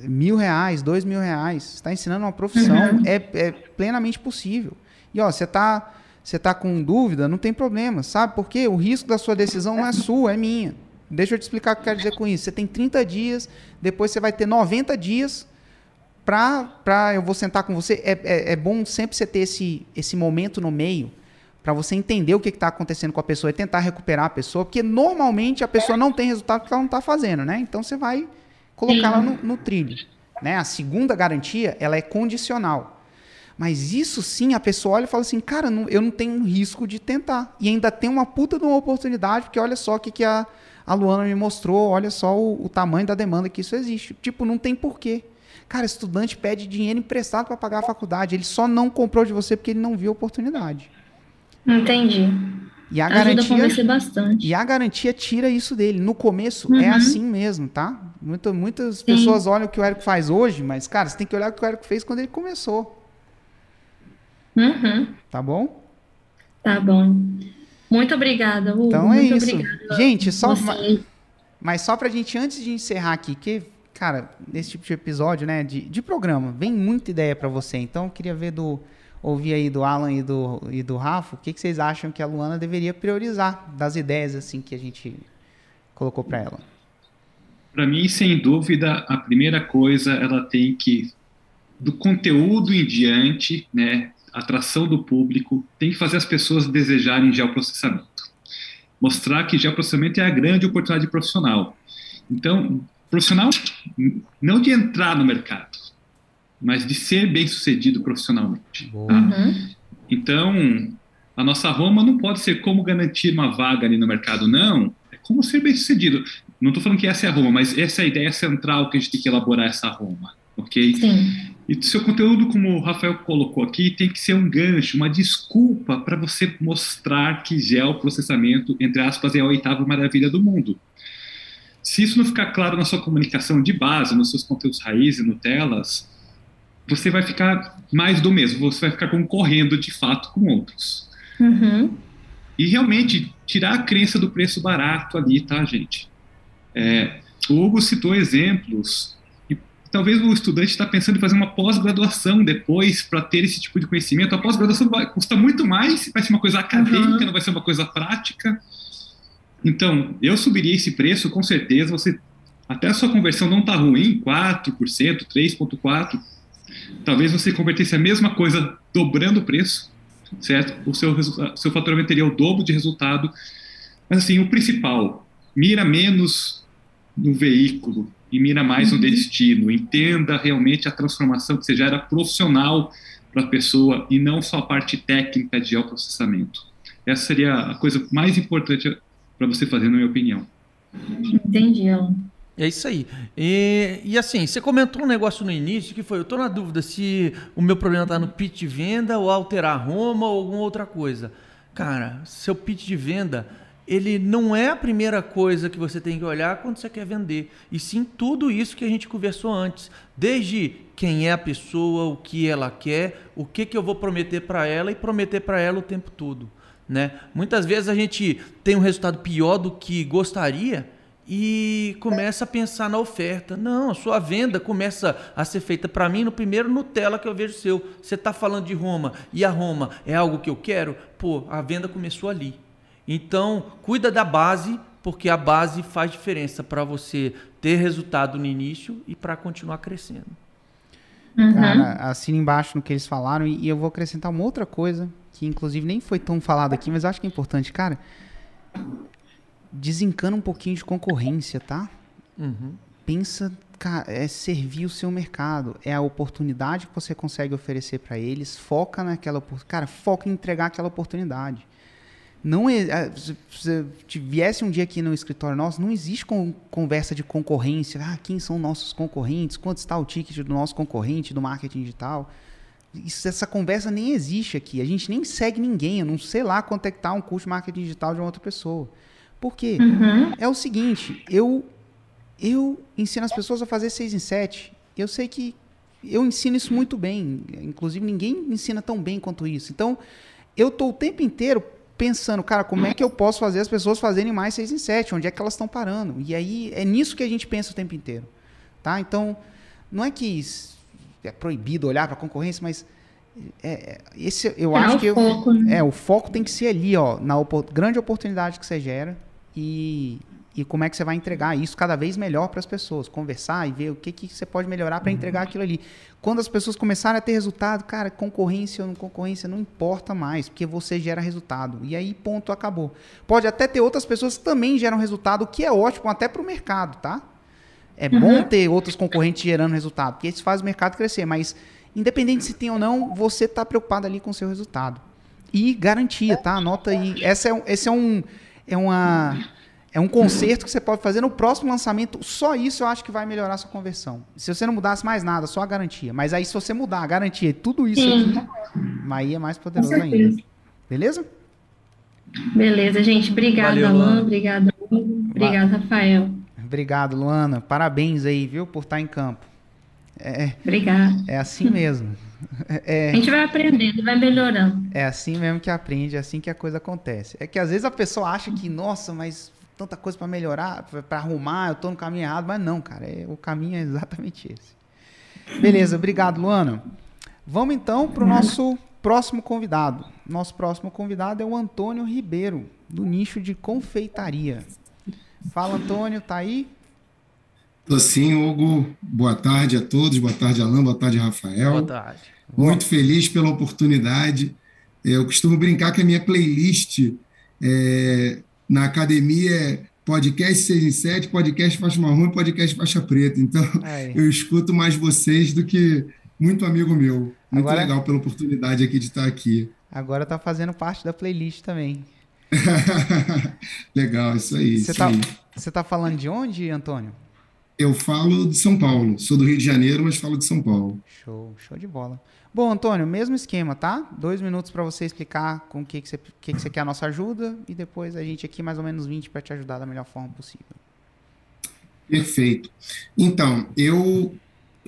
é, mil reais, dois mil reais. Você está ensinando uma profissão, uhum. é, é, plenamente possível. E ó, você está você tá com dúvida, não tem problema, sabe? Porque o risco da sua decisão não é sua, é minha. Deixa eu te explicar o que eu quero dizer com isso. Você tem 30 dias, depois você vai ter 90 dias para eu vou sentar com você. É, é, é, bom sempre você ter esse, esse momento no meio para você entender o que está acontecendo com a pessoa e tentar recuperar a pessoa, porque normalmente a pessoa não tem resultado porque ela não está fazendo, né? Então você vai colocar ela no, no trilho. Né? A segunda garantia ela é condicional. Mas isso sim, a pessoa olha e fala assim, cara, não, eu não tenho risco de tentar. E ainda tem uma puta de uma oportunidade, porque olha só o que, que a, a Luana me mostrou, olha só o, o tamanho da demanda que isso existe. Tipo, não tem porquê. Cara, estudante pede dinheiro emprestado para pagar a faculdade. Ele só não comprou de você porque ele não viu a oportunidade. Entendi. E a Ajuda garantia, a bastante. E a garantia tira isso dele. No começo é uhum. é assim mesmo, tá? Muita, muitas Sim. pessoas olham o que o Érico faz hoje, mas, cara, você tem que olhar o que o Érico fez quando ele começou. Uhum. Tá bom? Tá bom. Muito obrigada, Hugo. Então é Muito isso. Gente, só. Você. Mas só pra gente, antes de encerrar aqui, que cara, nesse tipo de episódio, né, de, de programa, vem muita ideia para você. Então, eu queria ver do ouvir aí do Alan e do, e do Rafa, o que, que vocês acham que a Luana deveria priorizar das ideias assim que a gente colocou para ela? Para mim, sem dúvida, a primeira coisa ela tem que do conteúdo em diante, né, atração do público, tem que fazer as pessoas desejarem geoprocessamento. Mostrar que geoprocessamento é a grande oportunidade profissional. Então, profissional não de entrar no mercado, mas de ser bem sucedido profissionalmente. Tá? Uhum. Então, a nossa Roma não pode ser como garantir uma vaga ali no mercado, não. É como ser bem sucedido. Não estou falando que essa é a Roma, mas essa é a ideia central que a gente tem que elaborar essa Roma, ok? Sim. E seu conteúdo, como o Rafael colocou aqui, tem que ser um gancho, uma desculpa para você mostrar que geoprocessamento, entre aspas, é a oitava maravilha do mundo. Se isso não ficar claro na sua comunicação de base, nos seus conteúdos raiz e no telas, você vai ficar mais do mesmo, você vai ficar concorrendo de fato com outros. Uhum. E realmente tirar a crença do preço barato ali, tá, gente? É, o Hugo citou exemplos, e talvez o estudante está pensando em fazer uma pós-graduação depois para ter esse tipo de conhecimento. A pós-graduação vai custar muito mais, vai ser uma coisa acadêmica, uhum. não vai ser uma coisa prática. Então, eu subiria esse preço, com certeza. Você até a sua conversão não está ruim, 4%, 3,4%. Talvez você convertesse a mesma coisa dobrando o preço, certo? O seu, seu faturamento teria o dobro de resultado. Mas, assim, o principal, mira menos no veículo e mira mais uhum. no destino. Entenda realmente a transformação que você gera profissional para a pessoa e não só a parte técnica de geoprocessamento. Essa seria a coisa mais importante para você fazer, na minha opinião. Entendi, Alan. É isso aí. E, e, assim, você comentou um negócio no início que foi: eu estou na dúvida se o meu problema está no pitch de venda ou alterar Roma ou alguma outra coisa. Cara, seu pitch de venda, ele não é a primeira coisa que você tem que olhar quando você quer vender. E sim tudo isso que a gente conversou antes. Desde quem é a pessoa, o que ela quer, o que, que eu vou prometer para ela e prometer para ela o tempo todo. Né? Muitas vezes a gente tem um resultado pior do que gostaria e começa a pensar na oferta. Não, a sua venda começa a ser feita para mim no primeiro Nutella que eu vejo seu. Você está falando de Roma e a Roma é algo que eu quero? Pô, a venda começou ali. Então, cuida da base, porque a base faz diferença para você ter resultado no início e para continuar crescendo. Uhum. Cara, assina embaixo no que eles falaram e eu vou acrescentar uma outra coisa que inclusive nem foi tão falado aqui, mas acho que é importante, cara desencana um pouquinho de concorrência, tá? Uhum. pensa é servir o seu mercado, é a oportunidade que você consegue oferecer para eles, foca naquela cara, foca em entregar aquela oportunidade. Não é, se, se viesse um dia aqui no escritório nosso, não existe conversa de concorrência. Ah, quem são nossos concorrentes? Quanto está o ticket do nosso concorrente do marketing digital? Isso, essa conversa nem existe aqui. A gente nem segue ninguém. Eu não sei lá quanto é que está um custo de marketing digital de uma outra pessoa. Por quê? Uhum. É o seguinte, eu eu ensino as pessoas a fazer 6 em 7. Eu sei que eu ensino isso muito bem. Inclusive, ninguém ensina tão bem quanto isso. Então, eu estou o tempo inteiro pensando, cara, como é que eu posso fazer as pessoas fazerem mais 6 em 7? Onde é que elas estão parando? E aí, é nisso que a gente pensa o tempo inteiro. Tá? Então, não é que é proibido olhar para a concorrência, mas é, é, esse eu é acho que foco, eu, né? é o foco tem que ser ali, ó, na grande oportunidade que você gera e, e como é que você vai entregar isso cada vez melhor para as pessoas, conversar e ver o que, que você pode melhorar para entregar aquilo ali. Quando as pessoas começarem a ter resultado, cara, concorrência ou não concorrência não importa mais, porque você gera resultado. E aí, ponto, acabou. Pode até ter outras pessoas que também geram resultado, o que é ótimo até para o mercado, tá? É uhum. bom ter outros concorrentes gerando resultado, porque isso faz o mercado crescer, mas independente se tem ou não, você está preocupado ali com o seu resultado. E garantia, tá? Anota aí. Essa é, esse é um. É uma é um conserto que você pode fazer no próximo lançamento. Só isso eu acho que vai melhorar a sua conversão. Se você não mudasse mais nada, só a garantia. Mas aí, se você mudar a garantia e tudo isso Sim. aqui, aí é mais poderoso ainda. Beleza? Beleza, gente. Obrigada, Alan. Obrigada, Obrigado, Rafael. Obrigado, Luana. Parabéns aí, viu, por estar em campo. É, Obrigada. É assim mesmo. É, a gente vai aprendendo, vai melhorando. É assim mesmo que aprende, é assim que a coisa acontece. É que às vezes a pessoa acha que, nossa, mas tanta coisa para melhorar, para arrumar, eu estou no caminho errado, mas não, cara, é, o caminho é exatamente esse. Beleza, obrigado, Luana. Vamos então para o nosso próximo convidado. Nosso próximo convidado é o Antônio Ribeiro, do nicho de confeitaria. Fala, Antônio, tá aí? Tô sim, Hugo. Boa tarde a todos, boa tarde, Alain, boa tarde, Rafael. Boa tarde. Muito feliz pela oportunidade. Eu costumo brincar que a minha playlist é, na academia é podcast 6 em 7, podcast faixa marrom e podcast faixa preta. Então, Aí. eu escuto mais vocês do que muito amigo meu. Muito Agora, legal pela oportunidade aqui de estar aqui. Agora tá fazendo parte da playlist também. legal, isso aí. Você está tá falando de onde, Antônio? Eu falo de São Paulo. Sou do Rio de Janeiro, mas falo de São Paulo. Show, show de bola. Bom, Antônio, mesmo esquema, tá? Dois minutos para você explicar com o que, que, você, que, que você quer a nossa ajuda e depois a gente aqui mais ou menos 20 para te ajudar da melhor forma possível. Perfeito. Então, eu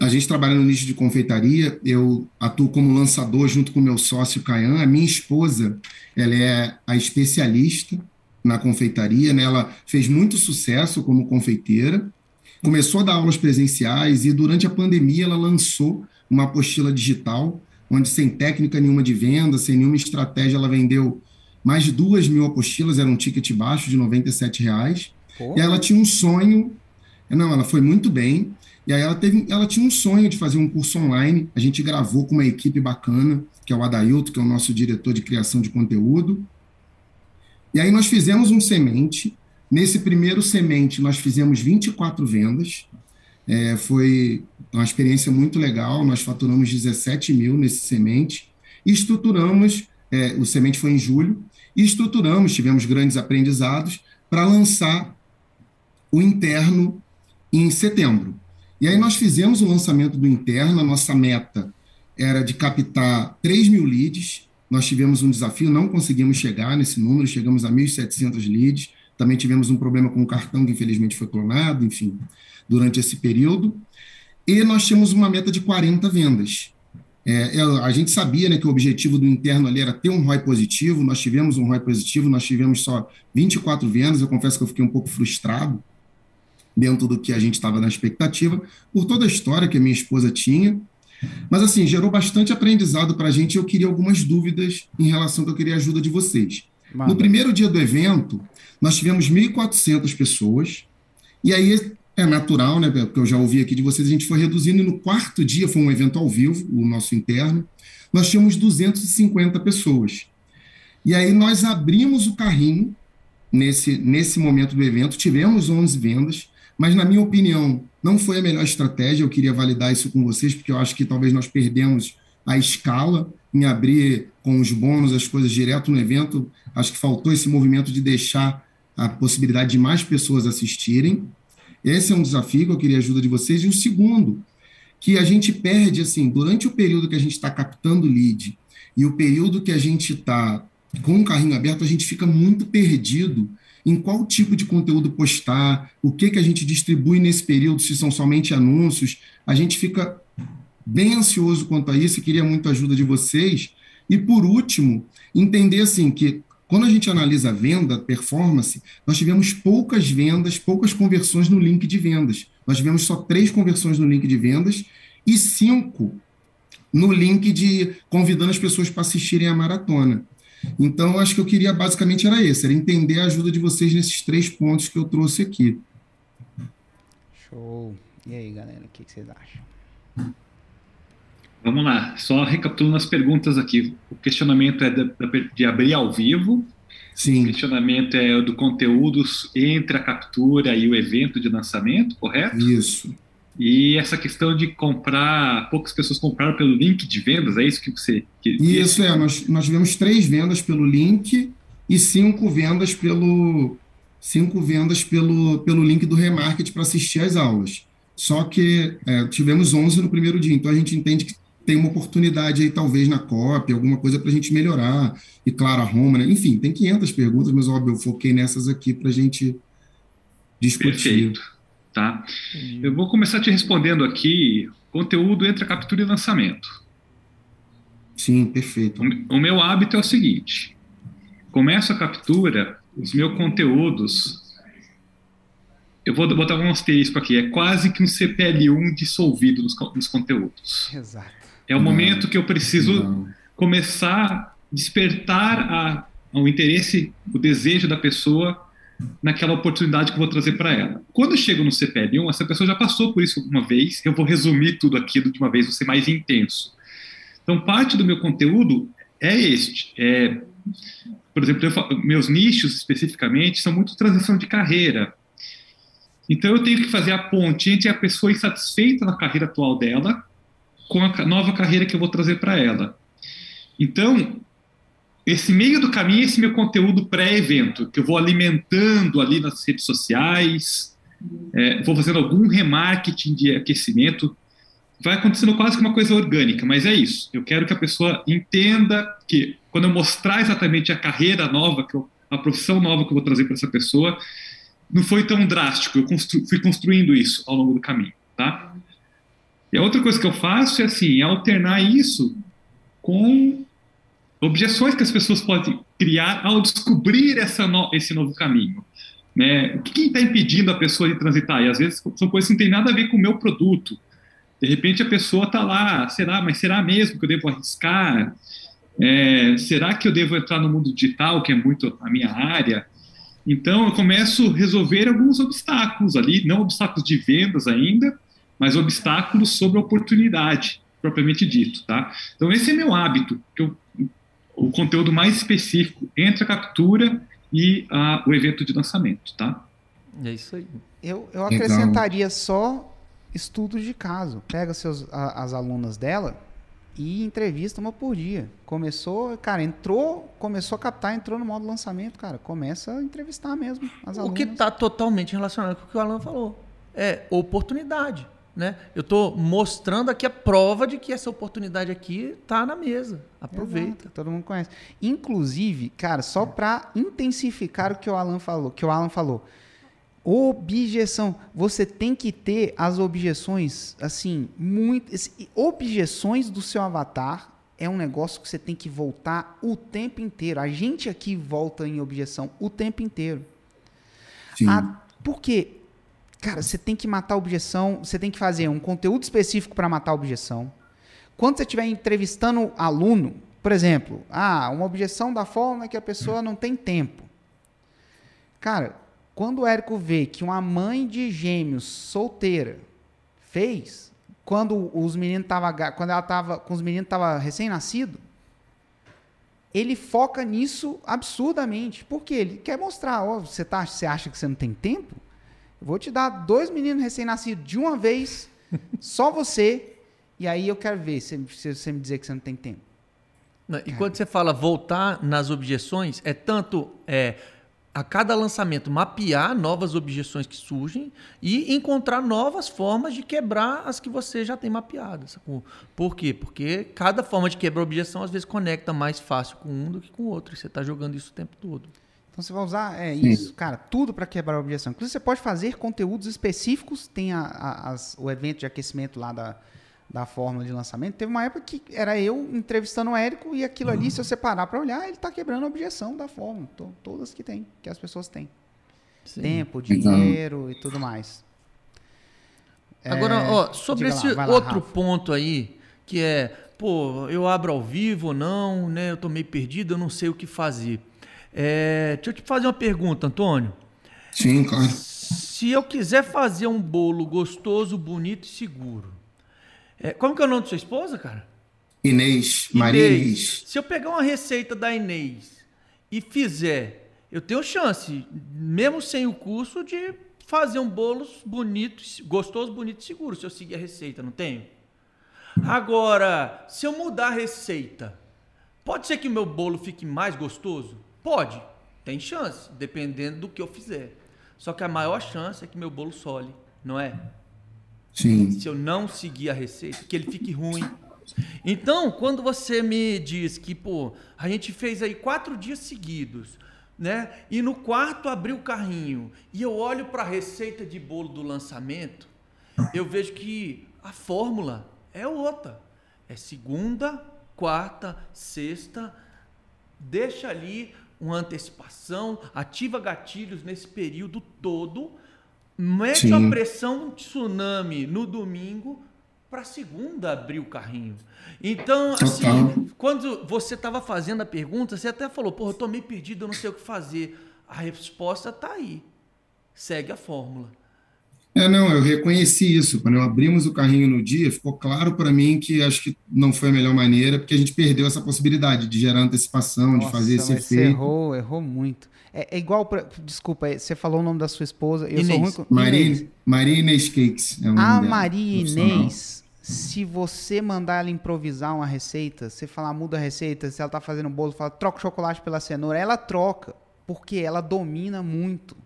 a gente trabalha no nicho de confeitaria, eu atuo como lançador junto com meu sócio Caian. A minha esposa, ela é a especialista na confeitaria, né? Ela fez muito sucesso como confeiteira, começou a dar aulas presenciais e durante a pandemia ela lançou uma apostila digital, onde sem técnica nenhuma de venda, sem nenhuma estratégia, ela vendeu mais de duas mil apostilas, era um ticket baixo de 97 reais. E aí ela tinha um sonho, não, ela foi muito bem, e aí ela, teve, ela tinha um sonho de fazer um curso online, a gente gravou com uma equipe bacana, que é o Adailto, que é o nosso diretor de criação de conteúdo, e aí nós fizemos um semente, nesse primeiro semente nós fizemos 24 vendas, é, foi uma experiência muito legal. Nós faturamos 17 mil nesse semente estruturamos. É, o semente foi em julho e estruturamos, tivemos grandes aprendizados para lançar o interno em setembro. E aí nós fizemos o lançamento do interno. A nossa meta era de captar 3 mil leads. Nós tivemos um desafio, não conseguimos chegar nesse número, chegamos a 1.700 leads. Também tivemos um problema com o cartão que infelizmente foi clonado, enfim durante esse período. E nós tínhamos uma meta de 40 vendas. É, é, a gente sabia né, que o objetivo do interno ali era ter um ROI positivo, nós tivemos um ROI positivo, nós tivemos só 24 vendas, eu confesso que eu fiquei um pouco frustrado dentro do que a gente estava na expectativa, por toda a história que a minha esposa tinha, mas assim, gerou bastante aprendizado para a gente eu queria algumas dúvidas em relação ao que eu queria a ajuda de vocês. Manda. No primeiro dia do evento, nós tivemos 1.400 pessoas, e aí é natural, né? Porque eu já ouvi aqui de vocês, a gente foi reduzindo, e no quarto dia foi um evento ao vivo, o nosso interno, nós tínhamos 250 pessoas. E aí nós abrimos o carrinho nesse, nesse momento do evento, tivemos 11 vendas, mas na minha opinião, Não foi a melhor estratégia, eu queria validar isso com vocês, porque eu acho que talvez nós perdemos a escala em abrir com os bônus as coisas direto no evento. Acho que faltou esse movimento de deixar a possibilidade de mais pessoas assistirem. Esse é um desafio que eu queria a ajuda de vocês. E o segundo, que a gente perde, assim, durante o período que a gente está captando lead e o período que a gente está com o carrinho aberto, a gente fica muito perdido em qual tipo de conteúdo postar, o que, que a gente distribui nesse período, se são somente anúncios. A gente fica bem ansioso quanto a isso e queria muito a ajuda de vocês. E, por último, entender assim que quando a gente analisa a venda, performance, nós tivemos poucas vendas, poucas conversões no link de vendas. Nós tivemos só três conversões no link de vendas e cinco no link de convidando as pessoas para assistirem a maratona. Então, acho que eu queria basicamente era esse, era entender a ajuda de vocês nesses três pontos que eu trouxe aqui. Show. E aí, galera, o que, que vocês acham? Vamos lá, só recapitulando as perguntas aqui. O questionamento é de, de abrir ao vivo. Sim. O questionamento é do conteúdo entre a captura e o evento de lançamento, correto? Isso. E essa questão de comprar, poucas pessoas compraram pelo link de vendas, é isso que você. Que, isso é, nós, nós tivemos três vendas pelo link e cinco vendas pelo cinco vendas pelo, pelo link do remarket para assistir às aulas. Só que é, tivemos 11 no primeiro dia, então a gente entende que tem uma oportunidade aí, talvez, na cópia, alguma coisa para a gente melhorar. E claro, a Roma, né? enfim, tem 500 perguntas, mas óbvio, eu foquei nessas aqui para a gente discutir. Perfeito. Tá? Eu vou começar te respondendo aqui conteúdo entre a captura e lançamento. Sim, perfeito. O, o meu hábito é o seguinte: começo a captura, os meus conteúdos. Eu vou botar um asterisco aqui, é quase que um CPL1 dissolvido nos, nos conteúdos. Exato. É o momento que eu preciso Não. começar a despertar a, o interesse, o desejo da pessoa naquela oportunidade que eu vou trazer para ela. Quando eu chego no CPL1, essa pessoa já passou por isso alguma vez, eu vou resumir tudo aquilo de uma vez, vou ser mais intenso. Então, parte do meu conteúdo é este. É, por exemplo, eu, meus nichos especificamente são muito transição de carreira. Então, eu tenho que fazer a ponte entre a pessoa insatisfeita na carreira atual dela com a nova carreira que eu vou trazer para ela. Então, esse meio do caminho esse meu conteúdo pré-evento, que eu vou alimentando ali nas redes sociais, é, vou fazendo algum remarketing de aquecimento. Vai acontecendo quase que uma coisa orgânica, mas é isso. Eu quero que a pessoa entenda que quando eu mostrar exatamente a carreira nova, que eu, a profissão nova que eu vou trazer para essa pessoa, não foi tão drástico. Eu constru, fui construindo isso ao longo do caminho, tá? E a outra coisa que eu faço é assim, é alternar isso com objeções que as pessoas podem criar ao descobrir essa no, esse novo caminho. Né? O que está impedindo a pessoa de transitar? E às vezes são coisas que não tem nada a ver com o meu produto. De repente a pessoa está lá, será, mas será mesmo que eu devo arriscar? É, será que eu devo entrar no mundo digital, que é muito a minha área? Então eu começo a resolver alguns obstáculos ali, não obstáculos de vendas ainda, mas obstáculos sobre oportunidade, propriamente dito, tá? Então esse é meu hábito, que eu o conteúdo mais específico entre a captura e a, o evento de lançamento, tá? É isso aí. Eu, eu acrescentaria só estudos de caso. Pega seus, a, as alunas dela e entrevista uma por dia. Começou, cara, entrou, começou a captar, entrou no modo lançamento, cara, começa a entrevistar mesmo as alunas. O que está totalmente relacionado com o que o Alan falou. É oportunidade. Né? Eu estou mostrando aqui a prova de que essa oportunidade aqui está na mesa. Aproveita. Exato, todo mundo conhece. Inclusive, cara, só para intensificar o que o Alan falou, que o Alan falou. Objeção. Você tem que ter as objeções, assim, muito. Objeções do seu avatar é um negócio que você tem que voltar o tempo inteiro. A gente aqui volta em objeção o tempo inteiro. Sim. A, por quê? Cara, você tem que matar a objeção, você tem que fazer um conteúdo específico para matar a objeção. Quando você estiver entrevistando aluno, por exemplo, ah, uma objeção da forma que a pessoa não tem tempo. Cara, quando o Érico vê que uma mãe de gêmeos solteira fez, quando os meninos tava, quando ela tava, com os meninos tava recém-nascido, ele foca nisso absurdamente. Por quê? Ele quer mostrar, ó, você tá, você acha que você não tem tempo? Vou te dar dois meninos recém-nascidos de uma vez, só você, e aí eu quero ver se, se você me dizer que você não tem tempo. E quando você fala voltar nas objeções, é tanto é, a cada lançamento mapear novas objeções que surgem e encontrar novas formas de quebrar as que você já tem mapeadas. Por quê? Porque cada forma de quebrar objeção às vezes conecta mais fácil com um do que com o outro. E você está jogando isso o tempo todo. Então você vai usar é isso, cara, tudo para quebrar a objeção. Inclusive você pode fazer conteúdos específicos. Tem a, a, as, o evento de aquecimento lá da, da fórmula de lançamento. Teve uma época que era eu entrevistando o Érico e aquilo ali, se você parar para olhar, ele está quebrando a objeção da fórmula. Todas que tem, que as pessoas têm. Sim. Tempo, dinheiro então... e tudo mais. Agora, é, ó, sobre esse lá, lá, outro Rafa. ponto aí, que é, pô, eu abro ao vivo ou não, né? Eu tô meio perdido, eu não sei o que fazer. É, deixa eu te fazer uma pergunta, Antônio. Sim, claro. Se eu quiser fazer um bolo gostoso, bonito e seguro, é, como que é o nome da sua esposa, cara? Inês, Maria Inês. Se eu pegar uma receita da Inês e fizer, eu tenho chance, mesmo sem o curso, de fazer um bolo bonito, gostoso, bonito e seguro, se eu seguir a receita, não tenho? Agora, se eu mudar a receita, pode ser que o meu bolo fique mais gostoso? Pode, tem chance, dependendo do que eu fizer. Só que a maior chance é que meu bolo sole, não é? Sim. Se eu não seguir a receita, que ele fique ruim. Então, quando você me diz que, pô, a gente fez aí quatro dias seguidos, né? E no quarto abriu o carrinho e eu olho para a receita de bolo do lançamento, eu vejo que a fórmula é outra. É segunda, quarta, sexta. Deixa ali uma antecipação, ativa gatilhos nesse período todo mete Sim. a pressão tsunami no domingo para segunda abrir o carrinho. Então, assim, Total. quando você estava fazendo a pergunta, você até falou, porra, eu tô meio perdido, eu não sei o que fazer. A resposta está aí. Segue a fórmula. É, não, eu reconheci isso. Quando eu abrimos o carrinho no dia, ficou claro para mim que acho que não foi a melhor maneira, porque a gente perdeu essa possibilidade de gerar antecipação, Nossa, de fazer esse efeito. Você errou, errou muito. É, é igual pra, Desculpa, é, você falou o nome da sua esposa. Eu Inês. sou ruim com. Maria, Maria Inês Cakes. É a Maria Inês, se você mandar ela improvisar uma receita, você falar muda a receita, se ela tá fazendo um bolo, fala troca o chocolate pela cenoura, ela troca, porque ela domina muito.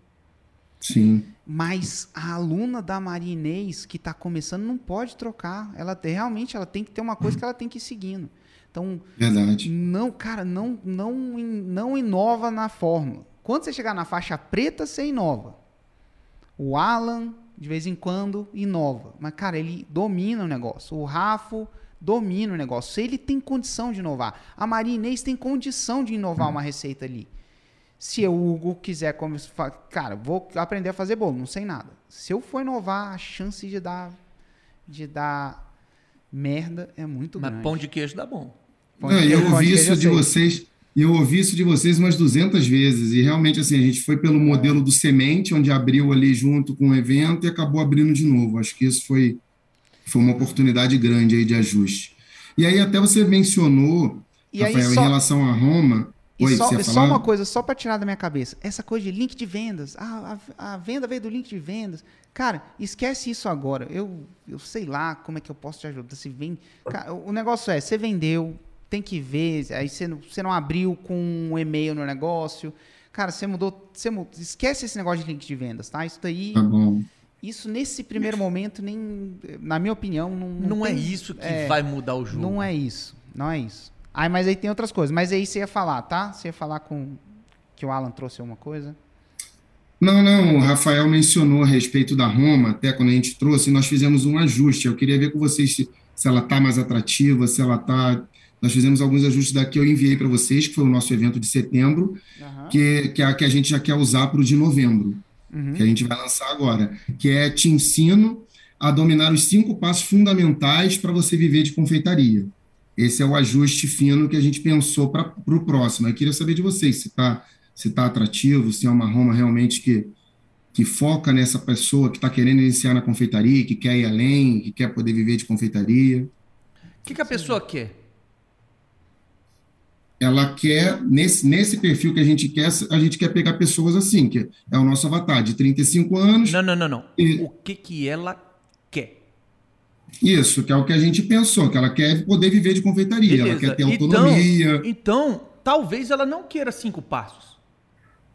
Sim. Mas a aluna da Maria Inês, que está começando, não pode trocar. Ela realmente ela tem que ter uma coisa que ela tem que ir seguindo. Então, Verdade. não, cara, não, não, não inova na fórmula. Quando você chegar na faixa preta, você inova. O Alan, de vez em quando, inova. Mas, cara, ele domina o negócio. O Rafa domina o negócio. Ele tem condição de inovar. A Maria Inês tem condição de inovar uma receita ali. Se o Hugo quiser, cara, vou aprender a fazer bolo, não sei nada. Se eu for inovar, a chance de dar, de dar merda é muito Mas grande. Mas pão de queijo dá bom. Não, eu ouvi isso de vocês e eu ouvi isso de vocês umas 200 vezes. E realmente, assim, a gente foi pelo modelo do semente, onde abriu ali junto com o evento e acabou abrindo de novo. Acho que isso foi, foi uma oportunidade grande aí de ajuste. E aí, até você mencionou, e Rafael, só... em relação a Roma. E Oi, só, só uma coisa, só para tirar da minha cabeça. Essa coisa de link de vendas. Ah, a, a, venda veio do link de vendas. Cara, esquece isso agora. Eu, eu sei lá como é que eu posso te ajudar. Se vem, cara, o negócio é, você vendeu, tem que ver, aí você não, você não abriu com um e-mail no negócio. Cara, você mudou, você mudou, esquece esse negócio de link de vendas, tá? Isso daí. Tá bom. Isso nesse primeiro momento, nem, na minha opinião, não. Não, não é tem, é isso que é, vai mudar o jogo. Não é isso. Não é isso. Aí, mas aí tem outras coisas. Mas aí você ia falar, tá? Você ia falar com. Que o Alan trouxe uma coisa? Não, não, o Rafael mencionou a respeito da Roma, até quando a gente trouxe, nós fizemos um ajuste. Eu queria ver com vocês se, se ela está mais atrativa, se ela está nós fizemos alguns ajustes daqui, eu enviei para vocês, que foi o nosso evento de setembro, uhum. que, que, a, que a gente já quer usar para o de novembro, uhum. que a gente vai lançar agora, que é Te Ensino a dominar os cinco passos fundamentais para você viver de confeitaria. Esse é o ajuste fino que a gente pensou para o próximo. Eu queria saber de vocês se está se tá atrativo, se é uma Roma realmente que, que foca nessa pessoa que está querendo iniciar na confeitaria, que quer ir além, que quer poder viver de confeitaria. O que, que a pessoa quer? ela quer, nesse, nesse perfil que a gente quer, a gente quer pegar pessoas assim, que é o nosso avatar, de 35 anos. Não, não, não, não. E... O que, que ela quer? Isso, que é o que a gente pensou, que ela quer poder viver de confeitaria, Beleza. ela quer ter autonomia. Então, então, talvez ela não queira cinco passos.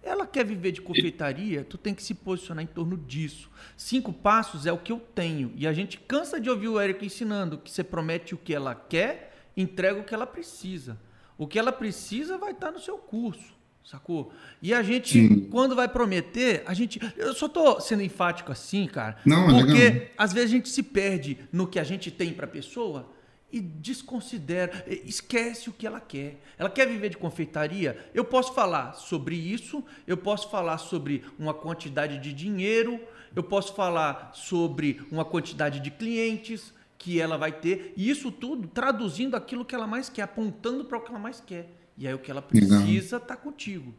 Ela quer viver de confeitaria, tu tem que se posicionar em torno disso. Cinco passos é o que eu tenho. E a gente cansa de ouvir o Érico ensinando que você promete o que ela quer, entrega o que ela precisa. O que ela precisa vai estar no seu curso, sacou? E a gente, Sim. quando vai prometer, a gente. Eu só tô sendo enfático assim, cara. Não, é porque legal. às vezes a gente se perde no que a gente tem para a pessoa e desconsidera, esquece o que ela quer. Ela quer viver de confeitaria? Eu posso falar sobre isso, eu posso falar sobre uma quantidade de dinheiro, eu posso falar sobre uma quantidade de clientes, que ela vai ter, e isso tudo traduzindo aquilo que ela mais quer, apontando para o que ela mais quer. E aí o que ela precisa está contigo,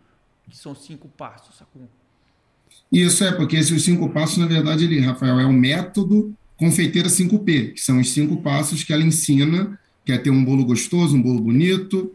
que são cinco passos, sacou? Isso é, porque esses cinco passos, na verdade, ele, Rafael, é o método confeiteira 5P, que são os cinco passos que ela ensina, que é ter um bolo gostoso, um bolo bonito,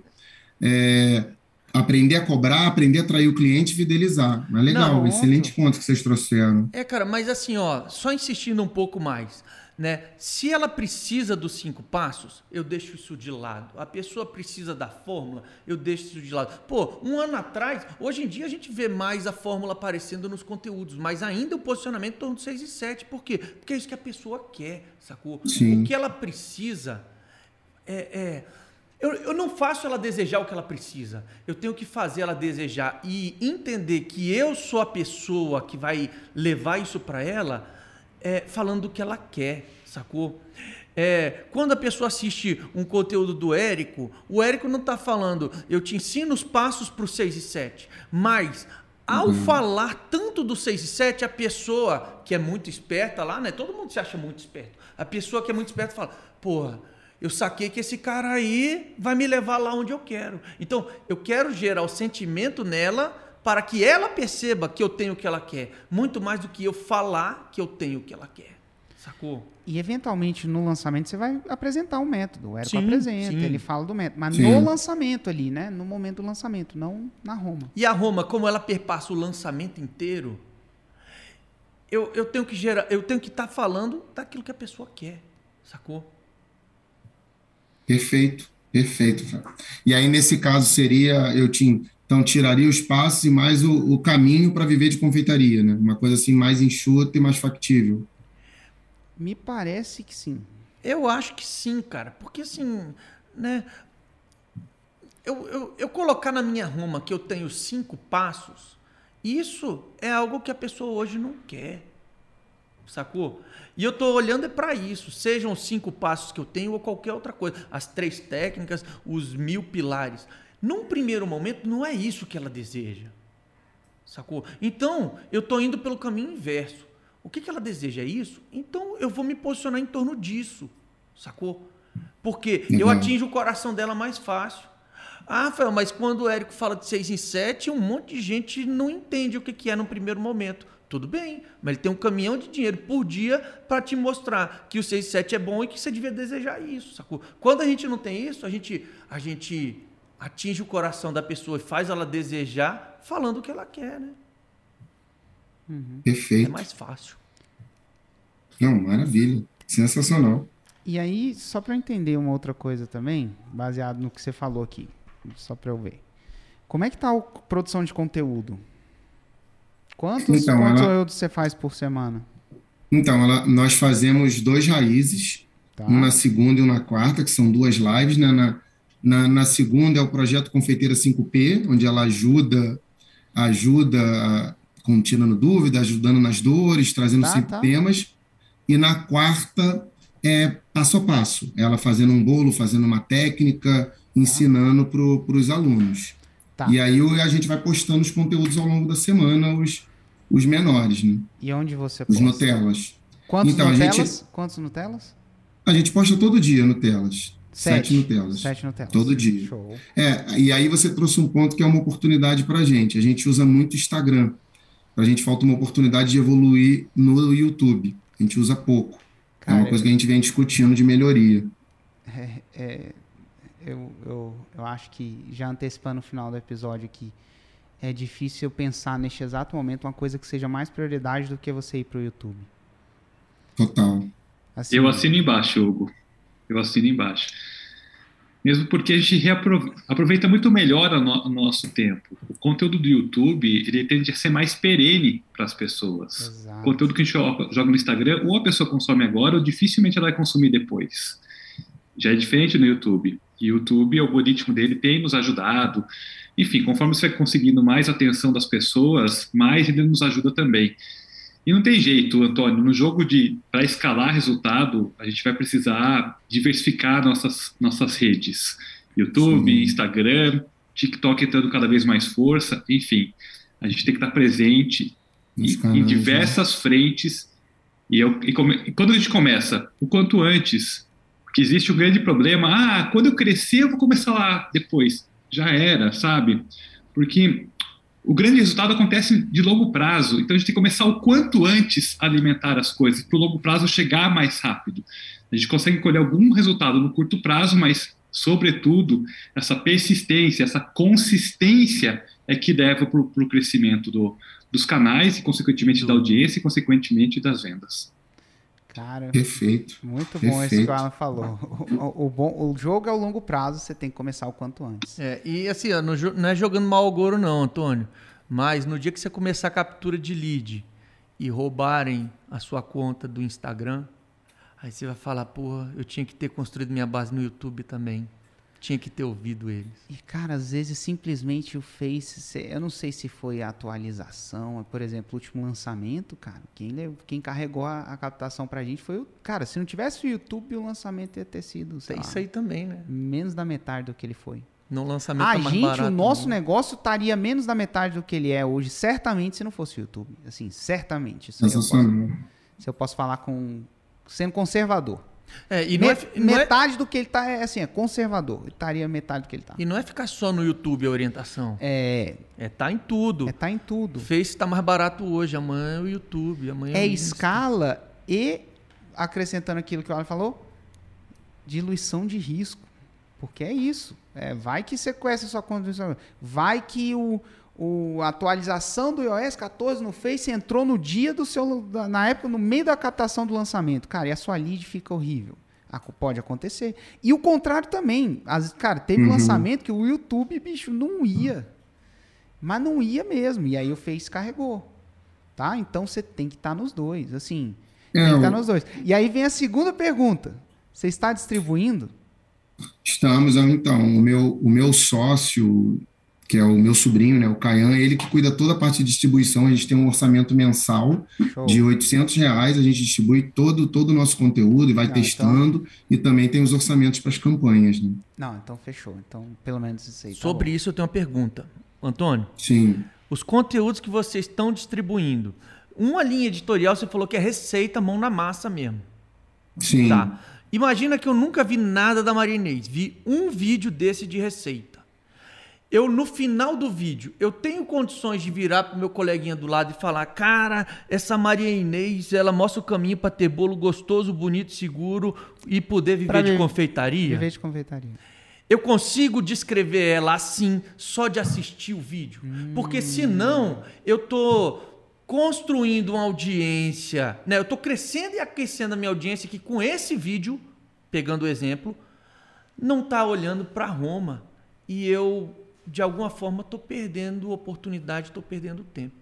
é, aprender a cobrar, aprender a atrair o cliente e fidelizar. Mas legal, Não, excelente ponto que vocês trouxeram. É, cara, mas assim, ó, só insistindo um pouco mais. Né? Se ela precisa dos cinco passos, eu deixo isso de lado. A pessoa precisa da fórmula, eu deixo isso de lado. Pô, um ano atrás, hoje em dia a gente vê mais a fórmula aparecendo nos conteúdos, mas ainda o posicionamento em torno de 6 e 7. Por quê? Porque é isso que a pessoa quer, sacou? Sim. O que ela precisa é, é eu, eu, não faço ela desejar o que ela precisa. Eu tenho que fazer ela desejar e entender que eu sou a pessoa que vai levar isso para ela é, falando do que ela quer, sacou? É, quando a pessoa assiste um conteúdo do Érico, o Érico não está falando, eu te ensino os passos para o 6 e 7, mas ao uhum. falar tanto do 6 e 7, a pessoa que é muito esperta lá, né? Todo mundo se acha muito esperto. A pessoa que é muito esperta fala, porra, eu saquei que esse cara aí vai me levar lá onde eu quero. Então, eu quero gerar o sentimento nela para que ela perceba que eu tenho o que ela quer, muito mais do que eu falar que eu tenho o que ela quer. Sacou? E eventualmente no lançamento você vai apresentar um método. O Érico apresenta, sim. ele fala do método. Mas sim. no lançamento ali, né? No momento do lançamento, não na Roma. E a Roma, como ela perpassa o lançamento inteiro, eu, eu tenho que gerar, eu tenho que estar tá falando daquilo que a pessoa quer. Sacou? Perfeito, perfeito. E aí, nesse caso, seria, eu tinha então, tiraria os passos e mais o, o caminho para viver de confeitaria, né? Uma coisa assim mais enxuta e mais factível. Me parece que sim. Eu acho que sim, cara. Porque assim, né? Eu, eu, eu colocar na minha Roma que eu tenho cinco passos, isso é algo que a pessoa hoje não quer. Sacou? E eu estou olhando é para isso, sejam os cinco passos que eu tenho ou qualquer outra coisa, as três técnicas, os mil pilares. Num primeiro momento, não é isso que ela deseja. Sacou? Então, eu estou indo pelo caminho inverso. O que, que ela deseja é isso? Então, eu vou me posicionar em torno disso. Sacou? Porque uhum. eu atinjo o coração dela mais fácil. Ah, Rafael, mas quando o Érico fala de 6 em 7, um monte de gente não entende o que, que é no primeiro momento. Tudo bem, mas ele tem um caminhão de dinheiro por dia para te mostrar que o 6 e 7 é bom e que você devia desejar isso, sacou? Quando a gente não tem isso, a gente, a gente atinge o coração da pessoa e faz ela desejar falando o que ela quer, né? Uhum. Perfeito. É mais fácil. Não, maravilha. Sensacional. E aí, só para eu entender uma outra coisa também, baseado no que você falou aqui, só para eu ver. Como é que tá a produção de conteúdo? Quantos então, conteúdos ela... você faz por semana? Então, ela, nós fazemos dois raízes, tá. um na segunda e um na quarta, que são duas lives, né? Na, na, na segunda é o projeto Confeiteira 5P, onde ela ajuda, ajuda com tirando dúvida, ajudando nas dores, trazendo tá, sempre tá. temas. E na quarta é passo a passo, ela fazendo um bolo, fazendo uma técnica, ensinando para os alunos. Tá. E aí a gente vai postando os conteúdos ao longo da semana, os, os menores, né? E onde você posta? Os Nutellas. Quantos então, Nutellas? Gente, Quantos Nutellas? A gente posta todo dia Nutellas. Sete, sete Nutellas. Sete Nutellas. Todo dia. Show. É, e aí você trouxe um ponto que é uma oportunidade para a gente. A gente usa muito Instagram. Para a gente falta uma oportunidade de evoluir no YouTube. A gente usa pouco. Cara, é uma coisa que a gente vem discutindo de melhoria. É, é, eu, eu, eu acho que, já antecipando o final do episódio aqui, é difícil eu pensar neste exato momento uma coisa que seja mais prioridade do que você ir para o YouTube. Total. Assim, eu assino embaixo, Hugo. Eu assino embaixo. Mesmo porque a gente aproveita muito melhor o, no, nosso tempo. O conteúdo do YouTube ele tende a ser mais perene para as pessoas. Exato. O conteúdo que a gente joga no Instagram, ou a pessoa consome agora, ou dificilmente ela vai consumir depois. Já é diferente no YouTube. E o YouTube, o algoritmo dele tem nos ajudado. Enfim, conforme você vai conseguindo mais atenção das pessoas, mais ele nos ajuda também. E não tem jeito, Antônio, no jogo de para escalar resultado, a gente vai precisar diversificar nossas nossas redes. YouTube, Sim. Instagram, TikTok tendo cada vez mais força, enfim, a gente tem que estar presente em, em, né? diversas frentes. E, eu, e, come, e, quando a gente começa, o quanto antes, porque existe um grande problema, ah, quando eu crescer eu vou começar lá depois. Já era, sabe? Porque o grande resultado acontece de longo prazo, então a gente tem que começar o quanto antes a alimentar as coisas, para o longo prazo chegar mais rápido. A gente consegue colher algum resultado no curto prazo, mas, sobretudo, essa persistência, essa consistência é que leva para o crescimento do, dos canais e, consequentemente, da audiência e, consequentemente, das vendas. Cara, perfeito. Muito bom perfeito. isso que o Alan falou. O, o, bom, o jogo é o longo prazo, você tem que começar o quanto antes. É, e assim, ó, não, não é jogando mal o Goro, não, Antônio. Mas no dia que você começar a captura de lead e roubarem a sua conta do Instagram, aí você vai falar, porra, eu tinha que ter construído minha base no YouTube também tinha que ter ouvido eles. E, cara, às vezes simplesmente o Face, eu não sei se foi a atualização, por exemplo, o último lançamento, cara, quem, quem carregou a, a captação pra gente foi o. Cara, se não tivesse o YouTube, o lançamento ia ter sido. Sei Isso lá, aí também, né? Menos da metade do que ele foi. No lançamento A tá gente, barato, o nosso né? negócio estaria menos da metade do que ele é hoje, certamente, se não fosse o YouTube. Assim, certamente. Se eu, posso, se eu posso falar com. sendo conservador. É, e não é, não é- metade é... do que ele tá é assim, é conservador. Ele estaria metade do que ele tá. E não é ficar só no YouTube a orientação. É. É tá em tudo. É tá em tudo. Face tá mais barato hoje, amanhã é o YouTube, amanhã é, é escala e acrescentando aquilo que o Alan falou, diluição de risco. Porque é isso. É, vai que sequestra sua condição. Vai que o, o, a atualização do iOS 14 no Face entrou no dia do seu. Na época, no meio da captação do lançamento. Cara, e a sua lead fica horrível. Pode acontecer. E o contrário também. As, cara, teve uhum. lançamento que o YouTube, bicho, não ia. Mas não ia mesmo. E aí o Face carregou. Tá? Então você tem que estar tá nos dois. Assim, é, tem que estar tá nos dois. E aí vem a segunda pergunta. Você está distribuindo? Estamos, então. O meu, o meu sócio que é o meu sobrinho, né, o Caian, ele que cuida toda a parte de distribuição. A gente tem um orçamento mensal Show. de 800 reais, a gente distribui todo, todo o nosso conteúdo e vai Não, testando, então... e também tem os orçamentos para as campanhas. Né? Não, então fechou. Então, pelo menos isso aí. Tá Sobre bom. isso, eu tenho uma pergunta. Antônio? Sim. Os conteúdos que vocês estão distribuindo, uma linha editorial você falou que é receita, mão na massa mesmo. Sim. Tá. Imagina que eu nunca vi nada da Maria Inês, vi um vídeo desse de receita eu no final do vídeo, eu tenho condições de virar pro meu coleguinha do lado e falar: "Cara, essa Maria Inês, ela mostra o caminho para ter bolo gostoso, bonito, seguro e poder viver de confeitaria?" Viver de confeitaria. Eu consigo descrever ela assim só de assistir o vídeo, hum. porque senão eu tô construindo uma audiência, né? Eu tô crescendo e aquecendo a minha audiência que com esse vídeo, pegando o exemplo, não tá olhando para Roma. E eu de alguma forma estou perdendo oportunidade, estou perdendo tempo.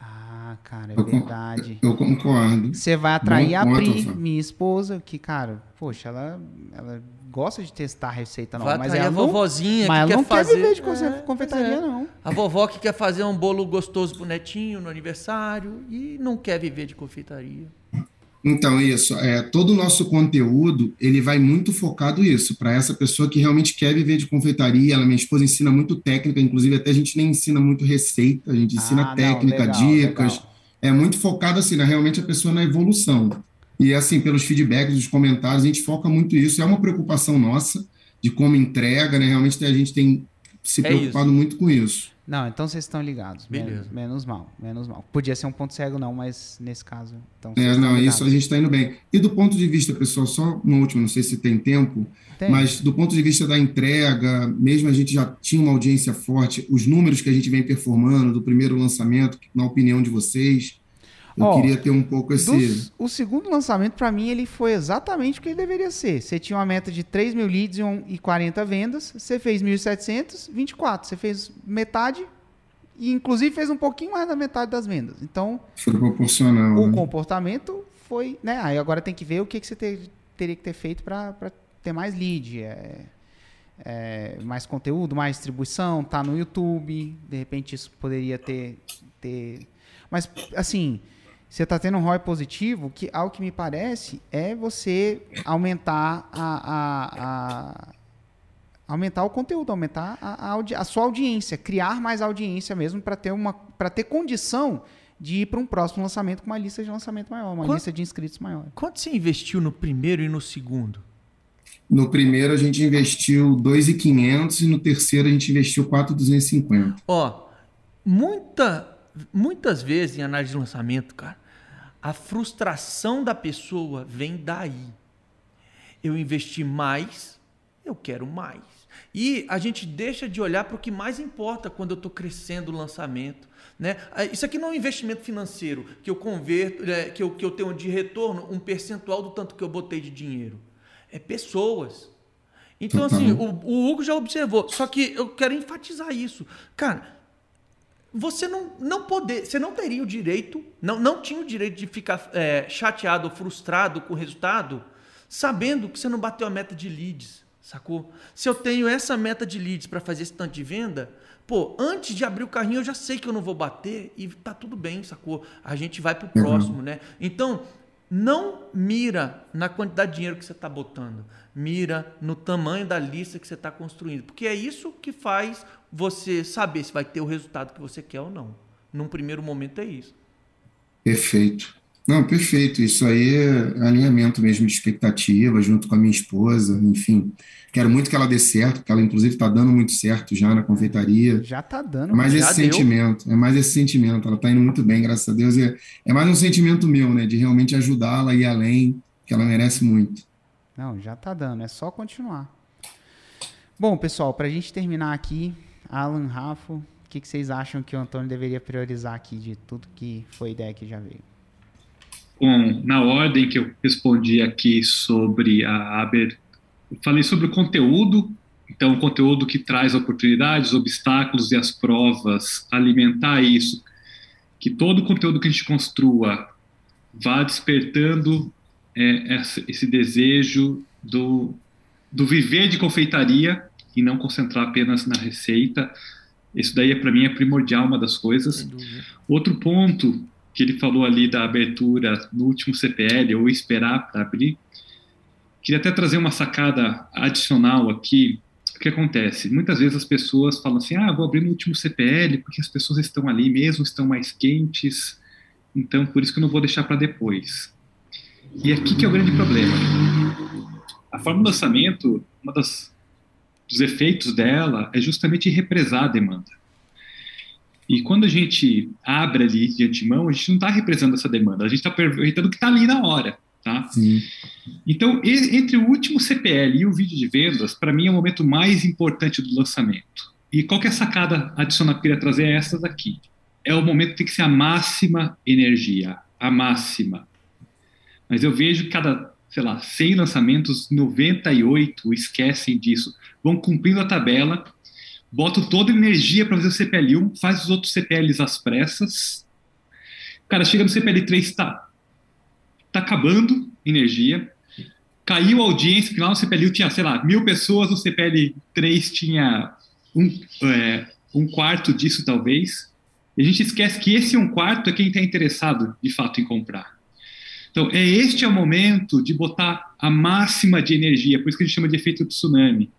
Ah, cara, é eu verdade. Eu concordo. Você vai atrair Bom a Pri, minha esposa, que, cara, poxa, ela, ela gosta de testar a receita nova, vai mas ela a vovozinha mas que ela quer não fazer... quer viver de é, confeitaria, é. não. A vovó que quer fazer um bolo gostoso pro netinho no aniversário e não quer viver de confeitaria. Então, isso. É, todo o nosso conteúdo, ele vai muito focado isso, para essa pessoa que realmente quer viver de confeitaria. Ela, minha esposa ensina muito técnica, inclusive até a gente nem ensina muito receita, a gente ensina ah, técnica, não, legal, dicas. Legal. É muito focado, assim, na, realmente a pessoa na evolução. E, assim, pelos feedbacks, dos comentários, a gente foca muito isso. É uma preocupação nossa de como entrega, né? Realmente a gente tem se é preocupado isso. muito com isso. Não, então vocês estão ligados. Beleza. Menos, menos, mal, menos mal. Podia ser um ponto cego, não, mas nesse caso. Então, é, não, isso a gente está indo bem. E do ponto de vista, pessoal, só uma última, não sei se tem tempo, tem. mas do ponto de vista da entrega, mesmo a gente já tinha uma audiência forte, os números que a gente vem performando do primeiro lançamento, na opinião de vocês, eu oh, queria ter um pouco esse. Dos, o segundo lançamento, para mim, ele foi exatamente o que ele deveria ser. Você tinha uma meta de 3 mil leads e 40 vendas, você fez 1.700, 24. Você fez metade e, inclusive, fez um pouquinho mais da metade das vendas. Então. Foi proporcional. O né? comportamento foi. Né? Aí agora tem que ver o que, que você ter, teria que ter feito para ter mais lead. É, é, mais conteúdo, mais distribuição, tá no YouTube. De repente, isso poderia ter. ter... Mas, assim você está tendo um ROI positivo, que ao que me parece é você aumentar a, a, a aumentar o conteúdo, aumentar a, a, a, sua audiência, criar mais audiência mesmo para ter uma para ter condição de ir para um próximo lançamento com uma lista de lançamento maior, uma lista de inscritos maior. Quanto você investiu no primeiro e no segundo? No primeiro a gente investiu 2.500 e no terceiro a gente investiu 4.250. Ó, muita muitas vezes em análise de lançamento, cara, a frustração da pessoa vem daí. Eu investi mais, eu quero mais. E a gente deixa de olhar para o que mais importa quando eu estou crescendo o lançamento. Né? Ah, isso aqui não é um investimento financeiro que eu converto, é, que, eu, que eu tenho de retorno um percentual do tanto que eu botei de dinheiro. É pessoas. Então, assim, o, o Hugo já observou. Só que eu quero enfatizar isso. Cara, você não, não poder, você não teria o direito, não, não tinha o direito de ficar é, chateado ou frustrado com o resultado, sabendo que você não bateu a meta de leads, sacou? Se eu tenho essa meta de leads para fazer esse tanto de venda, pô, antes de abrir o carrinho eu já sei que eu não vou bater e tá tudo bem, sacou? A gente vai pro uhum. próximo, né? Então, não mira na quantidade de dinheiro que você está botando, mira no tamanho da lista que você está construindo, porque é isso que faz você saber se vai ter o resultado que você quer ou não. Num primeiro momento é isso. Perfeito. Não, perfeito. Isso aí é alinhamento mesmo de expectativa, junto com a minha esposa, enfim. Quero muito que ela dê certo, porque ela, inclusive, está dando muito certo já na confeitaria. Já está dando. É mais esse deu. sentimento, é mais esse sentimento. Ela está indo muito bem, graças a Deus. É, é mais um sentimento meu, né? De realmente ajudá-la a ir além, que ela merece muito. Não, já está dando. É só continuar. Bom, pessoal, para a gente terminar aqui, Alan, Rafa, o que, que vocês acham que o Antônio deveria priorizar aqui de tudo que foi ideia que já veio? Bom, na ordem que eu respondi aqui sobre a abertura, falei sobre o conteúdo, então o conteúdo que traz oportunidades, obstáculos e as provas, alimentar isso, que todo o conteúdo que a gente construa vá despertando é, esse desejo do, do viver de confeitaria e não concentrar apenas na receita. Isso daí, para mim, é primordial, uma das coisas. Outro ponto que ele falou ali da abertura no último CPL, ou esperar para abrir, queria até trazer uma sacada adicional aqui. O que acontece? Muitas vezes as pessoas falam assim: ah, vou abrir no último CPL porque as pessoas estão ali mesmo, estão mais quentes, então por isso que eu não vou deixar para depois. E aqui que é o grande problema. A forma do lançamento, uma das dos efeitos dela é justamente represar a demanda. E quando a gente abre ali de antemão, a gente não está represando essa demanda, a gente está aproveitando o que está ali na hora. Tá? Sim. Então, entre o último CPL e o vídeo de vendas, para mim é o momento mais importante do lançamento. E qual que é a sacada adicional que eu queria trazer? É essa daqui. É o momento que tem que ser a máxima energia, a máxima. Mas eu vejo que cada, sei lá, 100 lançamentos, 98 esquecem disso vão cumprindo a tabela, botam toda a energia para fazer o CPL1, faz os outros CPLs às pressas. Cara, chega no CPL 3, tá, tá acabando energia, caiu a audiência, final no CPL1 tinha, sei lá, mil pessoas, no CPL 3 tinha um, é, um quarto disso, talvez. E a gente esquece que esse um quarto é quem está interessado, de fato, em comprar. Então, é este é o momento de botar a máxima de energia, por isso que a gente chama de efeito tsunami.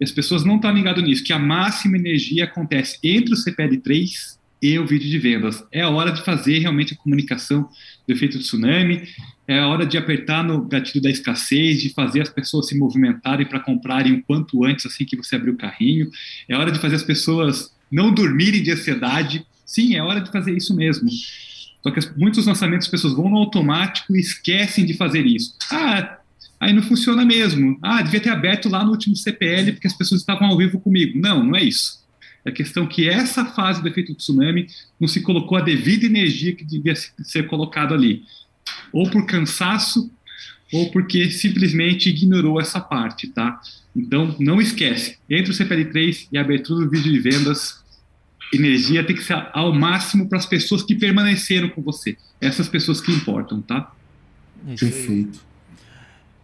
E as pessoas não estão ligadas nisso, que a máxima energia acontece entre o CPL3 e o vídeo de vendas. É a hora de fazer realmente a comunicação do efeito tsunami, é a hora de apertar no gatilho da escassez, de fazer as pessoas se movimentarem para comprarem o quanto antes, assim que você abrir o carrinho. É hora de fazer as pessoas não dormirem de ansiedade. Sim, é hora de fazer isso mesmo. Só que muitos lançamentos as pessoas vão no automático e esquecem de fazer isso. Ah, aí não funciona mesmo. Ah, devia ter aberto lá no último CPL porque as pessoas estavam ao vivo comigo. Não, não é isso. É questão que essa fase do efeito tsunami não se colocou a devida energia que devia ser colocado ali ou por cansaço, ou porque simplesmente ignorou essa parte, tá? Então, não esquece, entre o CPL3 e a abertura do vídeo de vendas, energia tem que ser ao máximo para as pessoas que permaneceram com você. Essas pessoas que importam, tá? Isso Perfeito.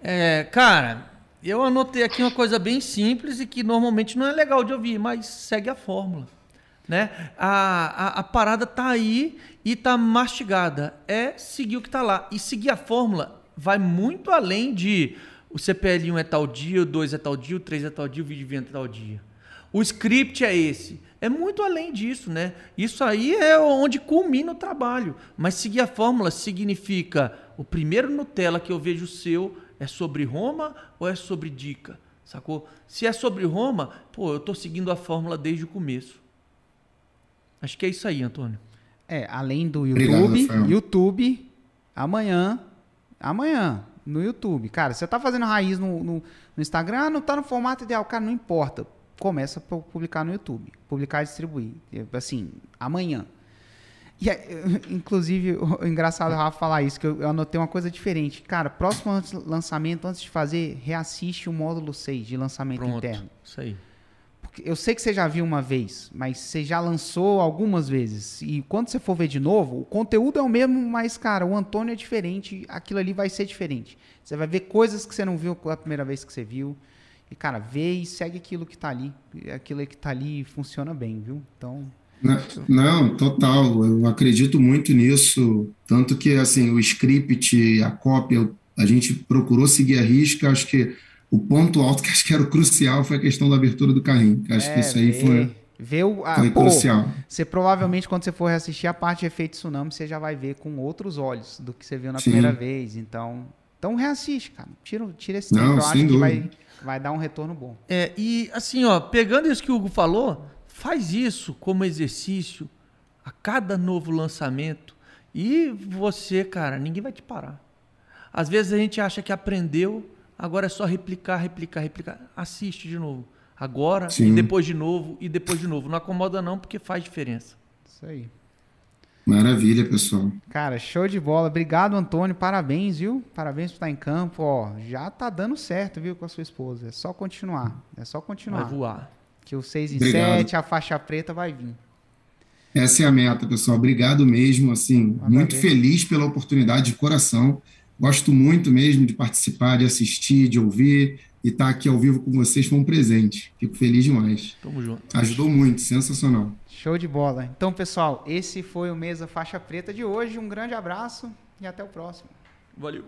É, cara, eu anotei aqui uma coisa bem simples e que normalmente não é legal de ouvir, mas segue a fórmula. Né? A, a, a parada tá aí e tá mastigada. É seguir o que tá lá. E seguir a fórmula vai muito além de o CPL1 é tal dia, o 2 é tal dia, o 3 é tal dia, o vídeo é tal dia. O script é esse. É muito além disso, né? Isso aí é onde culmina o trabalho. Mas seguir a fórmula significa o primeiro Nutella que eu vejo seu é sobre Roma ou é sobre dica? Sacou? Se é sobre Roma, pô, eu tô seguindo a fórmula desde o começo. Acho que é isso aí, Antônio. É, além do YouTube, Obrigado, YouTube, amanhã, amanhã, no YouTube. Cara, você tá fazendo raiz no, no, no Instagram, não tá no formato ideal, cara, não importa. Começa a publicar no YouTube. Publicar e distribuir. Assim, amanhã. E, inclusive, o engraçado Rafa falar isso, que eu, eu anotei uma coisa diferente. Cara, próximo lançamento, antes de fazer, reassiste o módulo 6 de lançamento Pronto, interno. Isso aí eu sei que você já viu uma vez, mas você já lançou algumas vezes. E quando você for ver de novo, o conteúdo é o mesmo, mas, cara, o Antônio é diferente, aquilo ali vai ser diferente. Você vai ver coisas que você não viu a primeira vez que você viu. E, cara, vê e segue aquilo que tá ali. Aquilo que tá ali funciona bem, viu? Então. Não, total. Eu acredito muito nisso. Tanto que, assim, o script, a cópia, a gente procurou seguir a risca. Acho que o ponto alto que acho que era o crucial foi a questão da abertura do carrinho. Acho é, que isso aí foi, vê o, a, foi pô, crucial. Você provavelmente, quando você for reassistir a parte de efeito tsunami, você já vai ver com outros olhos do que você viu na Sim. primeira vez. Então, então reassiste, cara. Tira, tira esse tempo, Não, eu acho dúvida. que vai, vai dar um retorno bom. É, e assim, ó, pegando isso que o Hugo falou, faz isso como exercício a cada novo lançamento. E você, cara, ninguém vai te parar. Às vezes a gente acha que aprendeu Agora é só replicar, replicar, replicar. Assiste de novo. Agora, Sim. e depois de novo, e depois de novo. Não acomoda não, porque faz diferença. Isso aí. Maravilha, pessoal. Cara, show de bola. Obrigado, Antônio. Parabéns, viu? Parabéns por estar em campo. Ó, já tá dando certo, viu, com a sua esposa. É só continuar. É só continuar. Vai voar. Que o 6 em 7, a faixa preta vai vir. Essa é a meta, pessoal. Obrigado mesmo, assim, Maravilha. muito feliz pela oportunidade de coração. Gosto muito mesmo de participar, de assistir, de ouvir e estar aqui ao vivo com vocês foi um presente. Fico feliz demais. Tamo junto. Ajudou muito, sensacional. Show de bola. Então, pessoal, esse foi o Mesa Faixa Preta de hoje. Um grande abraço e até o próximo. Valeu.